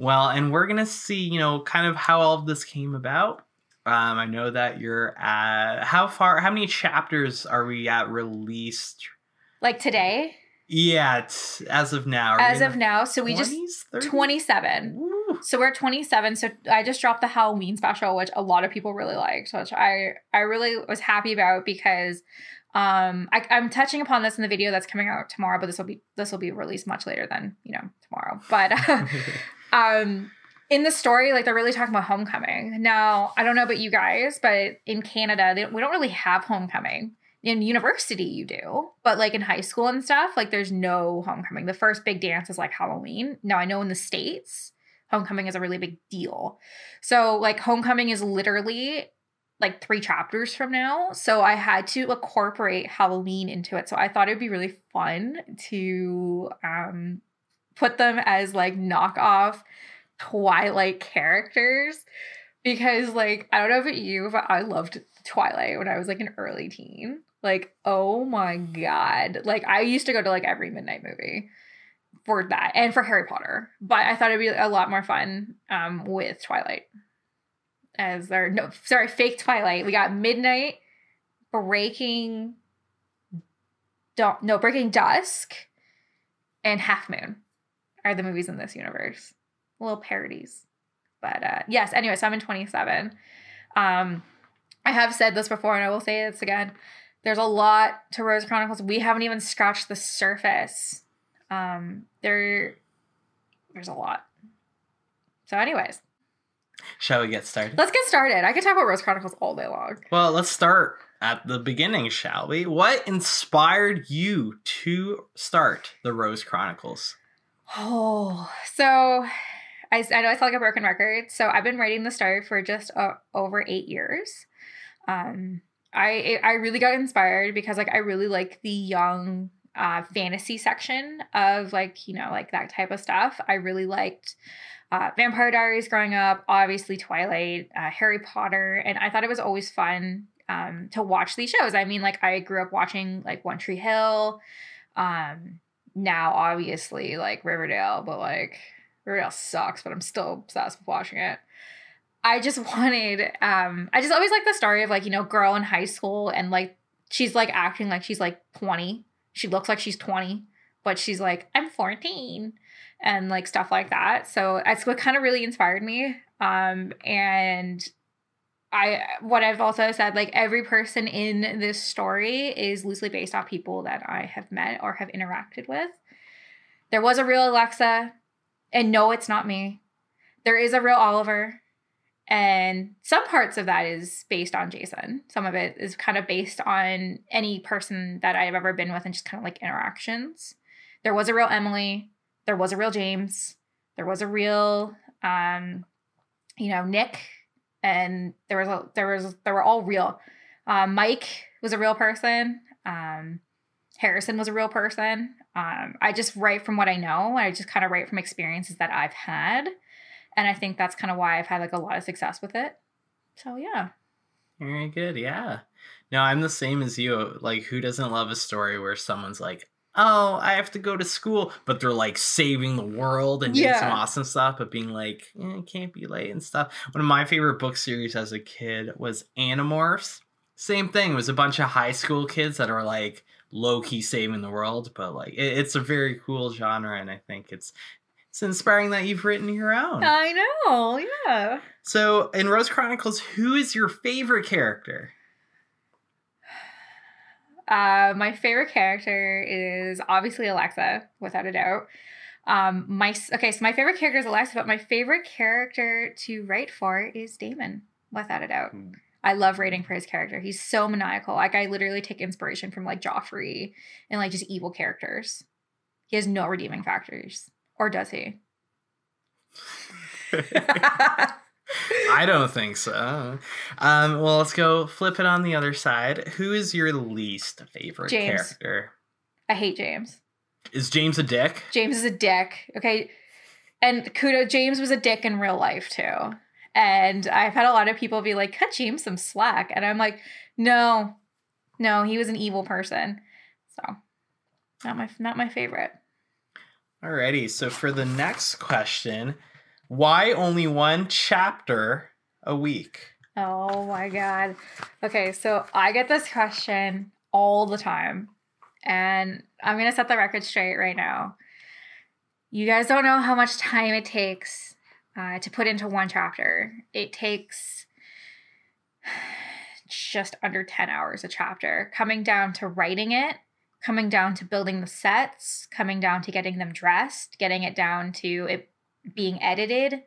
Well, and we're gonna see, you know, kind of how all of this came about. Um, I know that you're at how far? How many chapters are we at released? Like today? Yeah, as of now. Are as of now, so we 20s, just 30? 27. Woo. So we're 27. So I just dropped the Halloween special, which a lot of people really liked, which I I really was happy about because um I, i'm touching upon this in the video that's coming out tomorrow but this will be this will be released much later than you know tomorrow. But um in the story like they're really talking about homecoming. Now i don't know about you guys but in canada they, we don't really have homecoming. In university you do but like in high school and stuff like there's no homecoming. The first big dance is like halloween. Now i know in the states homecoming is a really big deal. So like homecoming is literally like three chapters from now. So i had to incorporate halloween into it. So i thought it'd be really fun to um put them as like knockoff twilight characters. Because like i don't know about you but i loved twilight when i was like an early teen. Like, oh my God. Like, I used to go to like every midnight movie for that and for Harry Potter, but I thought it'd be a lot more fun um, with Twilight. As there, no, sorry, fake Twilight. We got Midnight, Breaking, don't, no, Breaking Dusk, and Half Moon are the movies in this universe. Little parodies. But uh, yes, anyway, so I'm in 27. Um, I have said this before and I will say this again. There's a lot to Rose Chronicles. We haven't even scratched the surface. Um, there, there's a lot. So, anyways, shall we get started? Let's get started. I could talk about Rose Chronicles all day long. Well, let's start at the beginning, shall we? What inspired you to start the Rose Chronicles? Oh, so I, I know I sound like a broken record. So I've been writing the story for just uh, over eight years. Um, I I really got inspired because like I really like the young uh, fantasy section of like you know like that type of stuff. I really liked uh, Vampire Diaries growing up, obviously Twilight, uh, Harry Potter, and I thought it was always fun um, to watch these shows. I mean, like I grew up watching like One Tree Hill. Um, now obviously like Riverdale, but like Riverdale sucks, but I'm still obsessed with watching it. I just wanted um I just always like the story of like, you know, girl in high school and like she's like acting like she's like 20. She looks like she's 20, but she's like, I'm 14 and like stuff like that. So that's what kind of really inspired me. Um and I what I've also said like every person in this story is loosely based off people that I have met or have interacted with. There was a real Alexa and no it's not me. There is a real Oliver and some parts of that is based on Jason. Some of it is kind of based on any person that I've ever been with and just kind of like interactions. There was a real Emily. There was a real James. There was a real, um, you know, Nick. And there was a, there was, they were all real. Um, Mike was a real person. Um, Harrison was a real person. Um, I just write from what I know. I just kind of write from experiences that I've had and I think that's kind of why I've had like a lot of success with it. So yeah. Very good. Yeah. No, I'm the same as you. Like, who doesn't love a story where someone's like, oh, I have to go to school, but they're like saving the world and doing yeah. some awesome stuff, but being like, eh, it can't be late and stuff. One of my favorite book series as a kid was Animorphs. Same thing. It was a bunch of high school kids that are like low key saving the world, but like it, it's a very cool genre, and I think it's it's inspiring that you've written your own. I know, yeah. So, in Rose Chronicles, who is your favorite character? Uh, my favorite character is obviously Alexa, without a doubt. Um, my okay, so my favorite character is Alexa, but my favorite character to write for is Damon, without a doubt. Mm. I love writing for his character. He's so maniacal. Like I literally take inspiration from like Joffrey and like just evil characters. He has no redeeming factors. Or does he? I don't think so. Um, well, let's go flip it on the other side. Who is your least favorite James. character? I hate James. Is James a dick? James is a dick. Okay. And Kudo, James was a dick in real life too. And I've had a lot of people be like, cut James some slack. And I'm like, no, no, he was an evil person. So not my not my favorite. Alrighty, so for the next question, why only one chapter a week? Oh my god. Okay, so I get this question all the time. And I'm going to set the record straight right now. You guys don't know how much time it takes uh, to put into one chapter. It takes just under 10 hours a chapter, coming down to writing it coming down to building the sets, coming down to getting them dressed, getting it down to it being edited,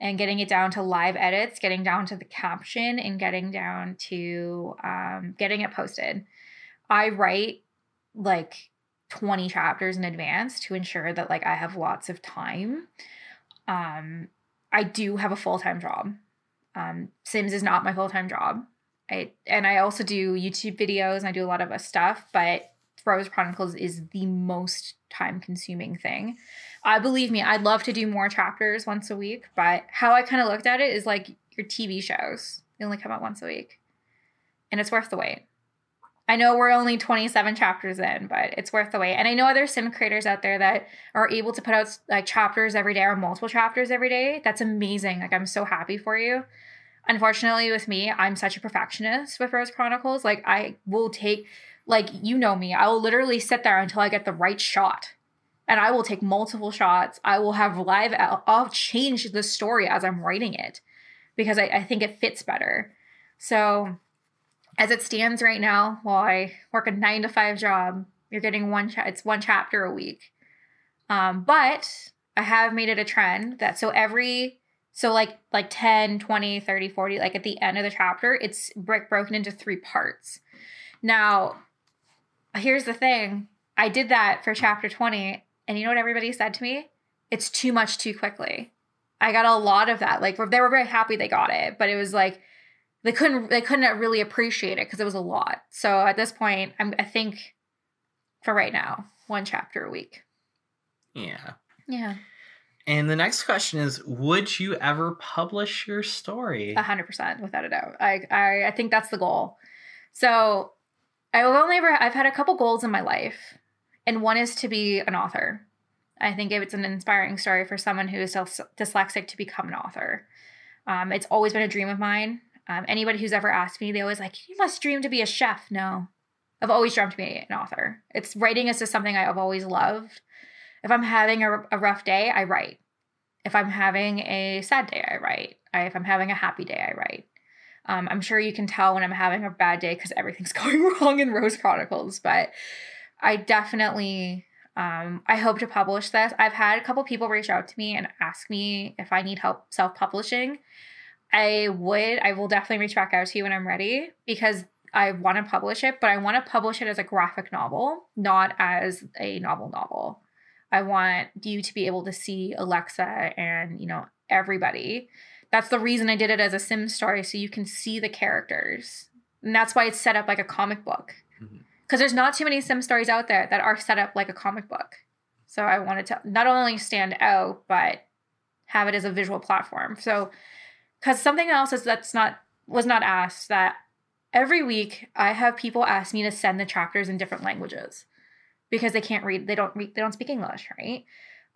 and getting it down to live edits, getting down to the caption, and getting down to um, getting it posted. I write like 20 chapters in advance to ensure that like I have lots of time. Um I do have a full-time job. Um Sims is not my full-time job. I and I also do YouTube videos and I do a lot of stuff, but Rose Chronicles is the most time consuming thing. I believe me, I'd love to do more chapters once a week, but how I kind of looked at it is like your TV shows. They only come out once a week. And it's worth the wait. I know we're only 27 chapters in, but it's worth the wait. And I know other sim creators out there that are able to put out like chapters every day or multiple chapters every day. That's amazing. Like I'm so happy for you. Unfortunately, with me, I'm such a perfectionist with Rose Chronicles. Like I will take like you know me, I will literally sit there until I get the right shot. And I will take multiple shots. I will have live I'll change the story as I'm writing it because I, I think it fits better. So as it stands right now, while I work a nine to five job, you're getting one cha- it's one chapter a week. Um, but I have made it a trend that so every so like like 10, 20, 30, 40, like at the end of the chapter, it's brick broken into three parts. Now, here's the thing. I did that for chapter 20, and you know what everybody said to me? It's too much too quickly. I got a lot of that. Like they were very happy they got it, but it was like they couldn't they couldn't really appreciate it because it was a lot. So at this point, I'm I think for right now, one chapter a week. Yeah. Yeah. And the next question is Would you ever publish your story? A hundred percent, without a doubt. I, I I think that's the goal. So I've only ever I've had a couple goals in my life, and one is to be an author. I think it's an inspiring story for someone who is dyslexic to become an author. Um, it's always been a dream of mine. Um, anybody who's ever asked me, they always like, "You must dream to be a chef." No, I've always dreamt to be an author. It's writing is just something I've always loved. If I'm having a, a rough day, I write. If I'm having a sad day, I write. I, if I'm having a happy day, I write. Um, I'm sure you can tell when I'm having a bad day because everything's going wrong in Rose Chronicles, but I definitely um, I hope to publish this. I've had a couple people reach out to me and ask me if I need help self publishing. I would, I will definitely reach back out to you when I'm ready because I want to publish it, but I want to publish it as a graphic novel, not as a novel novel. I want you to be able to see Alexa and, you know, everybody that's the reason I did it as a sim story, so you can see the characters. And that's why it's set up like a comic book. Because there's not too many sim stories out there that are set up like a comic book. So I wanted to not only stand out, but have it as a visual platform. So, because something else is that's not was not asked that every week I have people ask me to send the chapters in different languages because they can't read, they don't read, they don't speak English, right?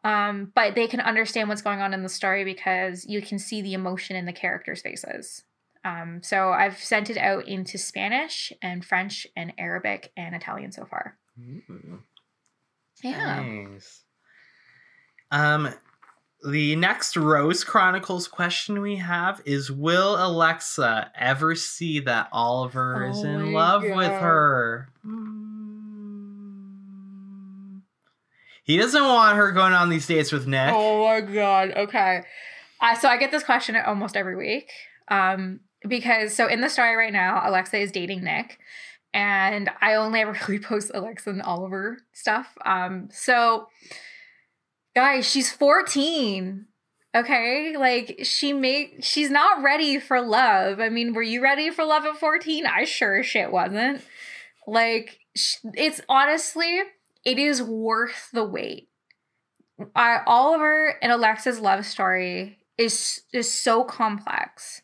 Um, but they can understand what's going on in the story because you can see the emotion in the characters' faces. Um, so I've sent it out into Spanish and French and Arabic and Italian so far. Ooh. Yeah. Nice. Um, the next Rose Chronicles question we have is Will Alexa ever see that Oliver oh is in love God. with her? He doesn't want her going on these dates with Nick. Oh my god. Okay. Uh, so I get this question almost every week. Um, because so in the story right now, Alexa is dating Nick, and I only ever really post Alexa and Oliver stuff. Um, so guys, she's 14. Okay, like she may she's not ready for love. I mean, were you ready for love at 14? I sure shit wasn't. Like it's honestly it is worth the wait. Oliver and Alexa's love story is is so complex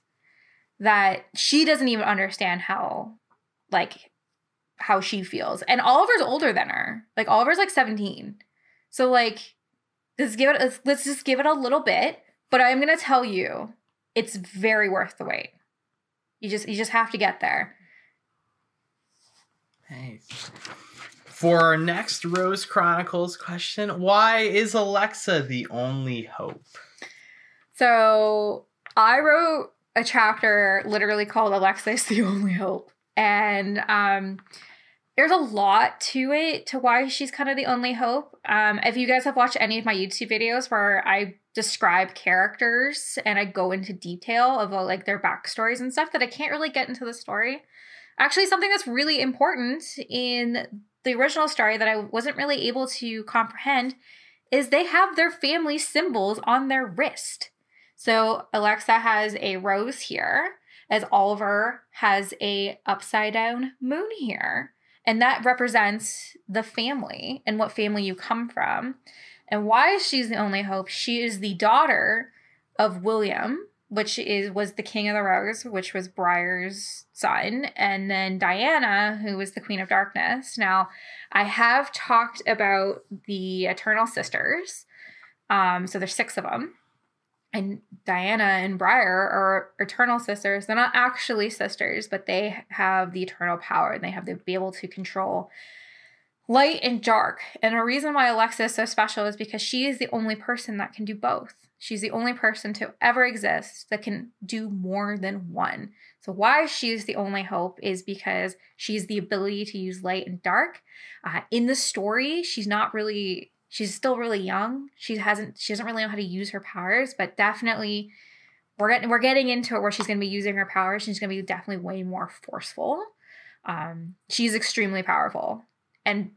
that she doesn't even understand how like how she feels. And Oliver's older than her. Like Oliver's like 17. So like let's give it let's, let's just give it a little bit, but I'm going to tell you it's very worth the wait. You just you just have to get there. Nice. For our next Rose Chronicles question, why is Alexa the only hope? So I wrote a chapter literally called Alexa's the only hope. And um, there's a lot to it to why she's kind of the only hope. Um, if you guys have watched any of my YouTube videos where I describe characters and I go into detail of like their backstories and stuff that I can't really get into the story. Actually, something that's really important in the original story that I wasn't really able to comprehend is they have their family symbols on their wrist. So Alexa has a rose here, as Oliver has a upside down moon here. And that represents the family and what family you come from. And why she's the only hope, she is the daughter of William, which is was the king of the rose, which was Briar's son, and then Diana, who was the queen of darkness. Now, I have talked about the Eternal Sisters. Um, so there's six of them. And Diana and Briar are eternal sisters. They're not actually sisters, but they have the eternal power and they have to be able to control light and dark. And a reason why Alexa is so special is because she is the only person that can do both. She's the only person to ever exist that can do more than one. So, why she's the only hope is because she's the ability to use light and dark. Uh, in the story, she's not really, she's still really young. She hasn't, she doesn't really know how to use her powers, but definitely we're getting, we're getting into it where she's going to be using her powers. She's going to be definitely way more forceful. Um, she's extremely powerful and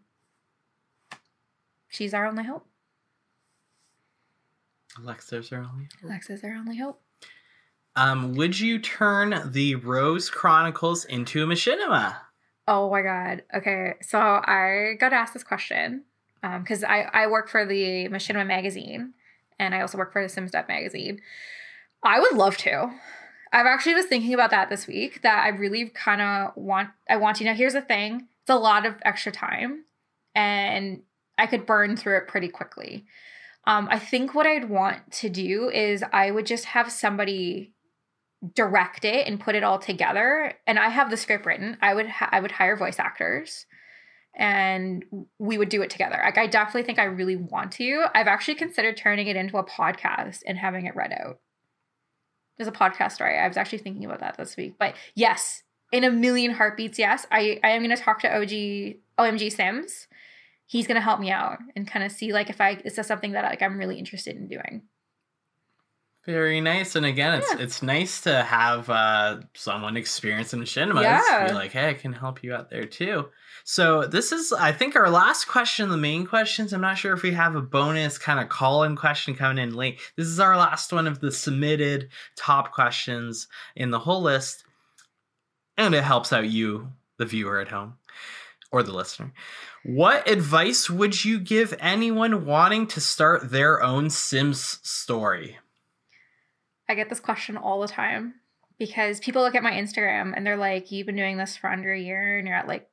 she's our only hope. Alexa's our only hope. Alexa's our only hope. Um, would you turn the Rose Chronicles into a machinima? Oh my god. Okay, so I got asked this question because um, I I work for the Machinima magazine and I also work for the SimStep magazine. I would love to. I've actually was thinking about that this week. That I really kind of want. I want to. Now here's the thing. It's a lot of extra time, and I could burn through it pretty quickly. Um, I think what I'd want to do is I would just have somebody direct it and put it all together. And I have the script written. I would ha- I would hire voice actors, and we would do it together. Like I definitely think I really want to. I've actually considered turning it into a podcast and having it read out. There's a podcast story. I was actually thinking about that this week. But yes, in a million heartbeats, yes, I I am going to talk to OG OMG Sims he's going to help me out and kind of see like if I is this something that like I'm really interested in doing. Very nice, and again, it's yeah. it's nice to have uh, someone experienced in cinema. Yeah. Be like, hey, I can help you out there too. So this is, I think, our last question. The main questions. I'm not sure if we have a bonus kind of call-in question coming in late. This is our last one of the submitted top questions in the whole list, and it helps out you, the viewer at home, or the listener. What advice would you give anyone wanting to start their own Sims story? I get this question all the time because people look at my Instagram and they're like, You've been doing this for under a year and you're at like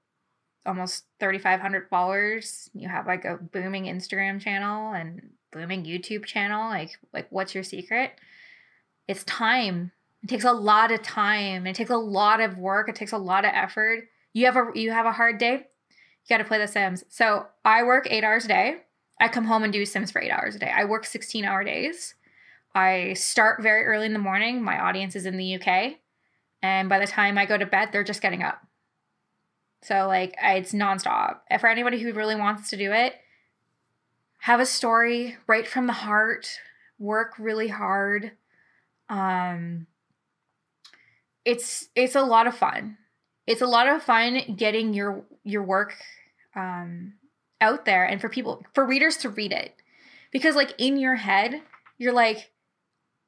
almost 3,500 followers. You have like a booming Instagram channel and booming YouTube channel. Like, like what's your secret? It's time. It takes a lot of time. It takes a lot of work. It takes a lot of effort. You have a you have a hard day you got to play the Sims. So I work eight hours a day. I come home and do Sims for eight hours a day. I work 16 hour days. I start very early in the morning. My audience is in the UK. And by the time I go to bed, they're just getting up. So, like, it's nonstop. And for anybody who really wants to do it, have a story right from the heart, work really hard. Um, it's it's a lot of fun. It's a lot of fun getting your your work um, out there and for people for readers to read it because like in your head you're like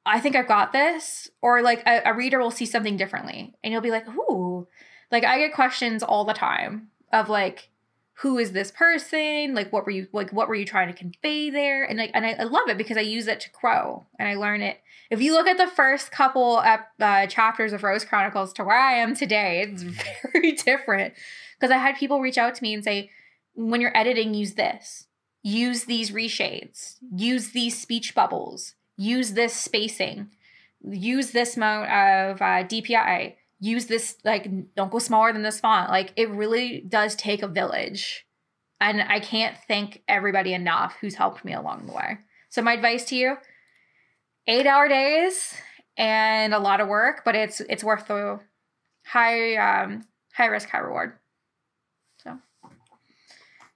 i think i've got this or like a, a reader will see something differently and you'll be like ooh like i get questions all the time of like who is this person like what were you like what were you trying to convey there and like and I, I love it because i use it to grow and i learn it if you look at the first couple uh, chapters of rose chronicles to where i am today it's very different because i had people reach out to me and say when you're editing, use this. Use these reshades. Use these speech bubbles. Use this spacing. Use this amount of uh, DPI. Use this, like, don't go smaller than this font. Like, it really does take a village. And I can't thank everybody enough who's helped me along the way. So, my advice to you eight hour days and a lot of work, but it's it's worth the high um, high risk, high reward. So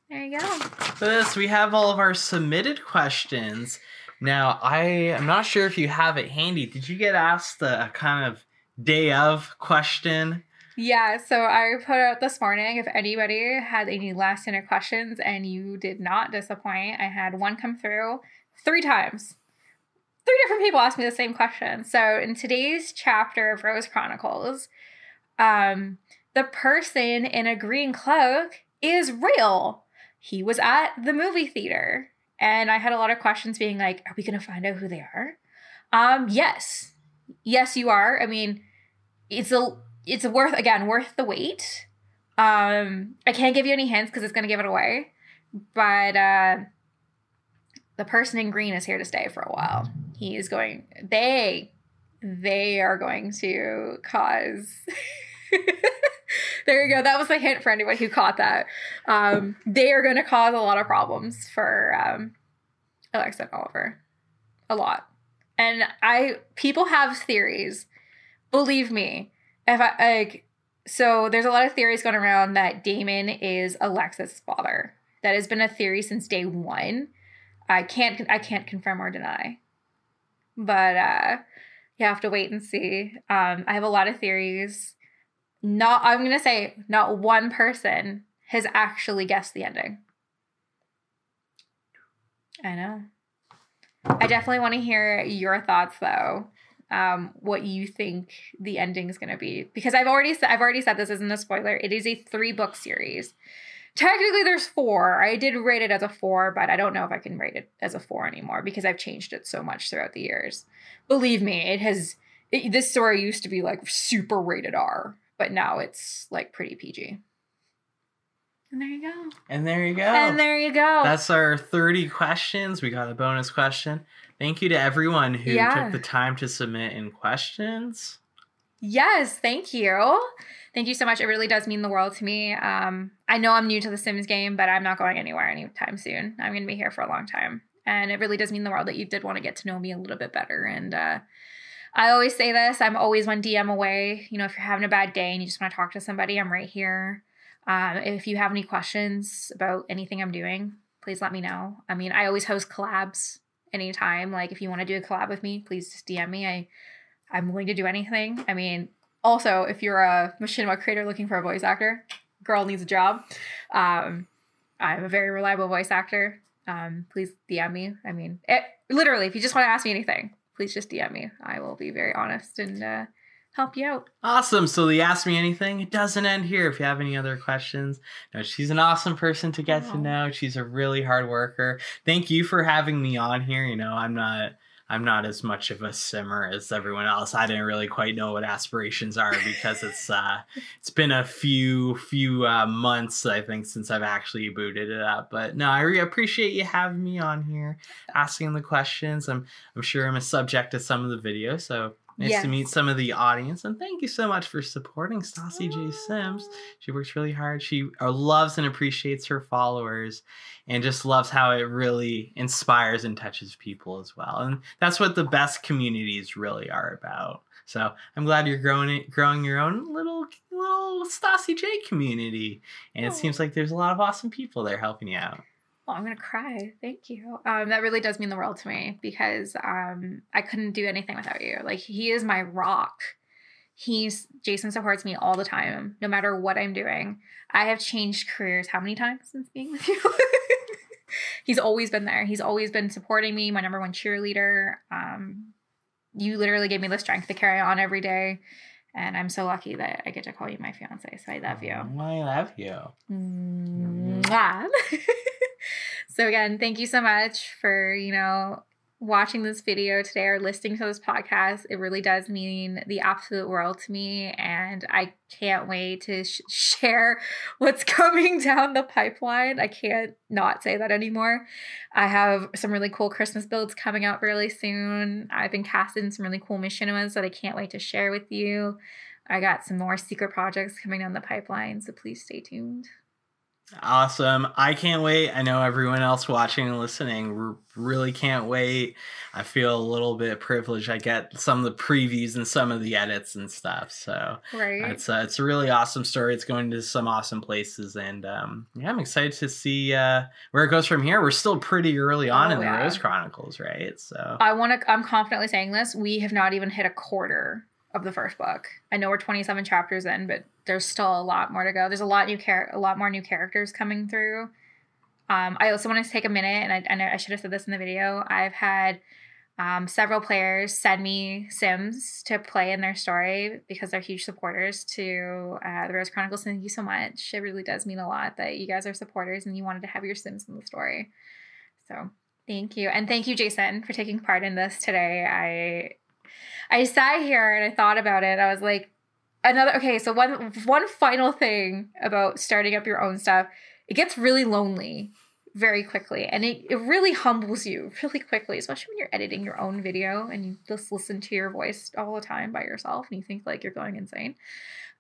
there you go. For this, we have all of our submitted questions. Now, I am not sure if you have it handy. Did you get asked a kind of day of question Yeah, so I put out this morning if anybody had any last minute questions and you did not disappoint. I had one come through three times. Three different people asked me the same question. So in today's chapter of Rose Chronicles, um, the person in a green cloak is real. He was at the movie theater. And I had a lot of questions being like, are we gonna find out who they are? Um, yes. Yes, you are. I mean, it's a it's worth again worth the wait. Um, I can't give you any hints because it's gonna give it away. But uh the person in green is here to stay for a while. He is going they they are going to cause there you go. That was a hint for anyone who caught that. Um, they are going to cause a lot of problems for um, Alexa and Oliver. A lot. And I people have theories. Believe me, if I like so there's a lot of theories going around that Damon is Alexa's father. That has been a theory since day one. I can't I can't confirm or deny. But uh you have to wait and see. Um I have a lot of theories. Not I'm gonna say not one person has actually guessed the ending. I know. I definitely want to hear your thoughts though. Um, what you think the ending is going to be because I've already said I've already said this isn't a spoiler. It is a three book series. Technically, there's four. I did rate it as a four, but I don't know if I can rate it as a four anymore because I've changed it so much throughout the years. Believe me, it has. It, this story used to be like super rated R, but now it's like pretty PG. And there you go. And there you go. And there you go. That's our 30 questions. We got a bonus question. Thank you to everyone who yeah. took the time to submit in questions. Yes, thank you. Thank you so much. It really does mean the world to me. Um, I know I'm new to the Sims game, but I'm not going anywhere anytime soon. I'm going to be here for a long time. And it really does mean the world that you did want to get to know me a little bit better. And uh, I always say this I'm always one DM away. You know, if you're having a bad day and you just want to talk to somebody, I'm right here. Um, if you have any questions about anything I'm doing, please let me know. I mean, I always host collabs anytime. Like if you want to do a collab with me, please just DM me. I I'm willing to do anything. I mean, also if you're a machinima creator looking for a voice actor, girl needs a job. Um, I'm a very reliable voice actor. Um, please DM me. I mean, it, literally, if you just want to ask me anything, please just DM me. I will be very honest and uh, help you out. Awesome. So the Ask Me Anything, it doesn't end here. If you have any other questions, no, she's an awesome person to get oh. to know. She's a really hard worker. Thank you for having me on here. You know, I'm not I'm not as much of a simmer as everyone else. I didn't really quite know what aspirations are because it's uh it's been a few few uh, months I think since I've actually booted it up. But no, I really appreciate you having me on here, asking the questions. I'm I'm sure I'm a subject to some of the videos, so Nice yes. to meet some of the audience, and thank you so much for supporting Stassi J Sims. She works really hard. She uh, loves and appreciates her followers, and just loves how it really inspires and touches people as well. And that's what the best communities really are about. So I'm glad you're growing it, growing your own little little Stassi J community, and it seems like there's a lot of awesome people there helping you out. Well, I'm gonna cry. Thank you. Um, that really does mean the world to me because um, I couldn't do anything without you. Like he is my rock. He's Jason supports me all the time, no matter what I'm doing. I have changed careers how many times since being with you? He's always been there. He's always been supporting me, my number one cheerleader. Um, you literally gave me the strength to carry on every day. And I'm so lucky that I get to call you my fiance. So I love you. Oh, I love you. Mwah. So again, thank you so much for, you know, watching this video today or listening to this podcast. It really does mean the absolute world to me. And I can't wait to sh- share what's coming down the pipeline. I can't not say that anymore. I have some really cool Christmas builds coming out really soon. I've been casting some really cool machinimas that I can't wait to share with you. I got some more secret projects coming down the pipeline, so please stay tuned. Awesome. I can't wait. I know everyone else watching and listening really can't wait. I feel a little bit privileged. I get some of the previews and some of the edits and stuff. So right. it's uh, it's a really awesome story. It's going to some awesome places, and um, yeah, I'm excited to see uh, where it goes from here. We're still pretty early on oh, in the. Rose Chronicles, right? So I want to. I'm confidently saying this. We have not even hit a quarter of the first book. I know we're 27 chapters in, but there's still a lot more to go. There's a lot new char- a lot more new characters coming through. Um, I also want to take a minute, and I, and I should have said this in the video. I've had um, several players send me Sims to play in their story because they're huge supporters to uh, the Rose Chronicles. Thank you so much. It really does mean a lot that you guys are supporters and you wanted to have your Sims in the story. So thank you, and thank you, Jason, for taking part in this today. I I sat here and I thought about it. I was like, another okay. So one one final thing about starting up your own stuff, it gets really lonely very quickly and it, it really humbles you really quickly especially when you're editing your own video and you just listen to your voice all the time by yourself and you think like you're going insane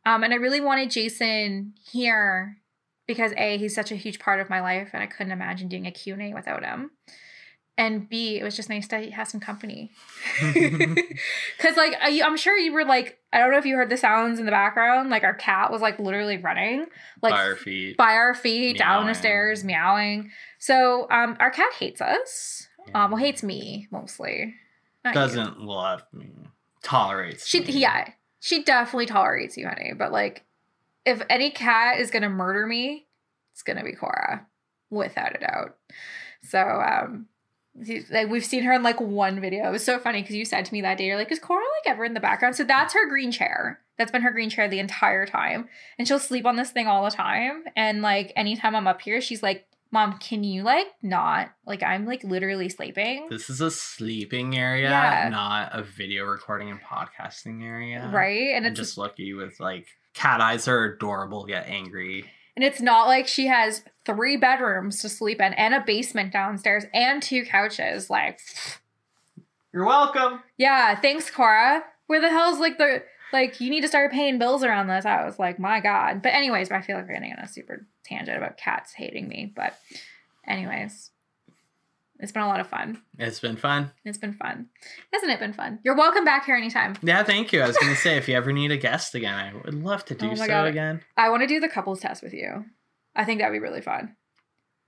um, and i really wanted jason here because a he's such a huge part of my life and i couldn't imagine doing a q&a without him and B, it was just nice to have some company. Because, like, I'm sure you were like, I don't know if you heard the sounds in the background. Like, our cat was like literally running, like by our feet, by our feet, meowing. down the stairs, meowing. So, um, our cat hates us. Yeah. Um, well, hates me mostly. Not Doesn't you. love me. Tolerates. She, me. yeah, she definitely tolerates you, honey. But like, if any cat is gonna murder me, it's gonna be Cora, without a doubt. So, um, like we've seen her in like one video. It was so funny because you said to me that day, you're like, is Cora like ever in the background? So that's her green chair. That's been her green chair the entire time. And she'll sleep on this thing all the time. And like anytime I'm up here, she's like, Mom, can you like not? Like I'm like literally sleeping. This is a sleeping area, yeah. not a video recording and podcasting area. Right. And, and it's just lucky with like cat eyes are adorable yet angry. And it's not like she has three bedrooms to sleep in and a basement downstairs and two couches. Like, you're welcome. Yeah, thanks, Cora. Where the hell's like the like you need to start paying bills around this? I was like, my god. But anyways, I feel like we're getting on a super tangent about cats hating me. But anyways, it's been a lot of fun. It's been fun. It's been fun. Hasn't it been fun? You're welcome back here anytime. Yeah, thank you. I was going to say, if you ever need a guest again, I would love to do oh so God. again. I want to do the couples test with you. I think that'd be really fun.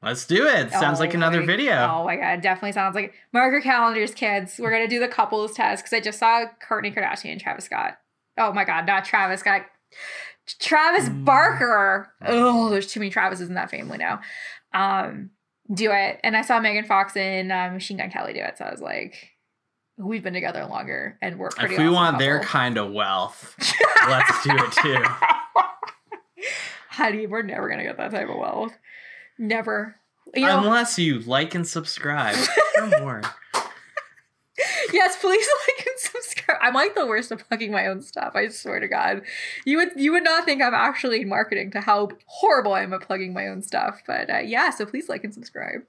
Let's do it. Sounds oh like another video. Oh my god, definitely sounds like mark your calendars, kids. We're gonna do the couples test because I just saw Kourtney Kardashian and Travis Scott. Oh my god, not Travis Scott. Travis mm. Barker. Oh, there's too many Travises in that family now. Um, do it. And I saw Megan Fox and uh, Machine Gun Kelly do it. So I was like, we've been together longer and we're pretty If we awesome want couple. their kind of wealth, let's do it too. Honey, we're never going to get that type of wealth. Never. You know, Unless you like and subscribe for more. yes, please like and subscribe. I'm like the worst at plugging my own stuff. I swear to God, you would you would not think I'm actually in marketing to how horrible I am at plugging my own stuff. But uh, yeah, so please like and subscribe.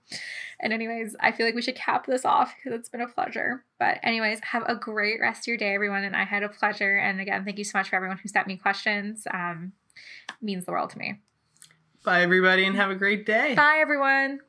And anyways, I feel like we should cap this off because it's been a pleasure. But anyways, have a great rest of your day, everyone. And I had a pleasure. And again, thank you so much for everyone who sent me questions. Um, means the world to me. Bye, everybody, and have a great day. Bye, everyone.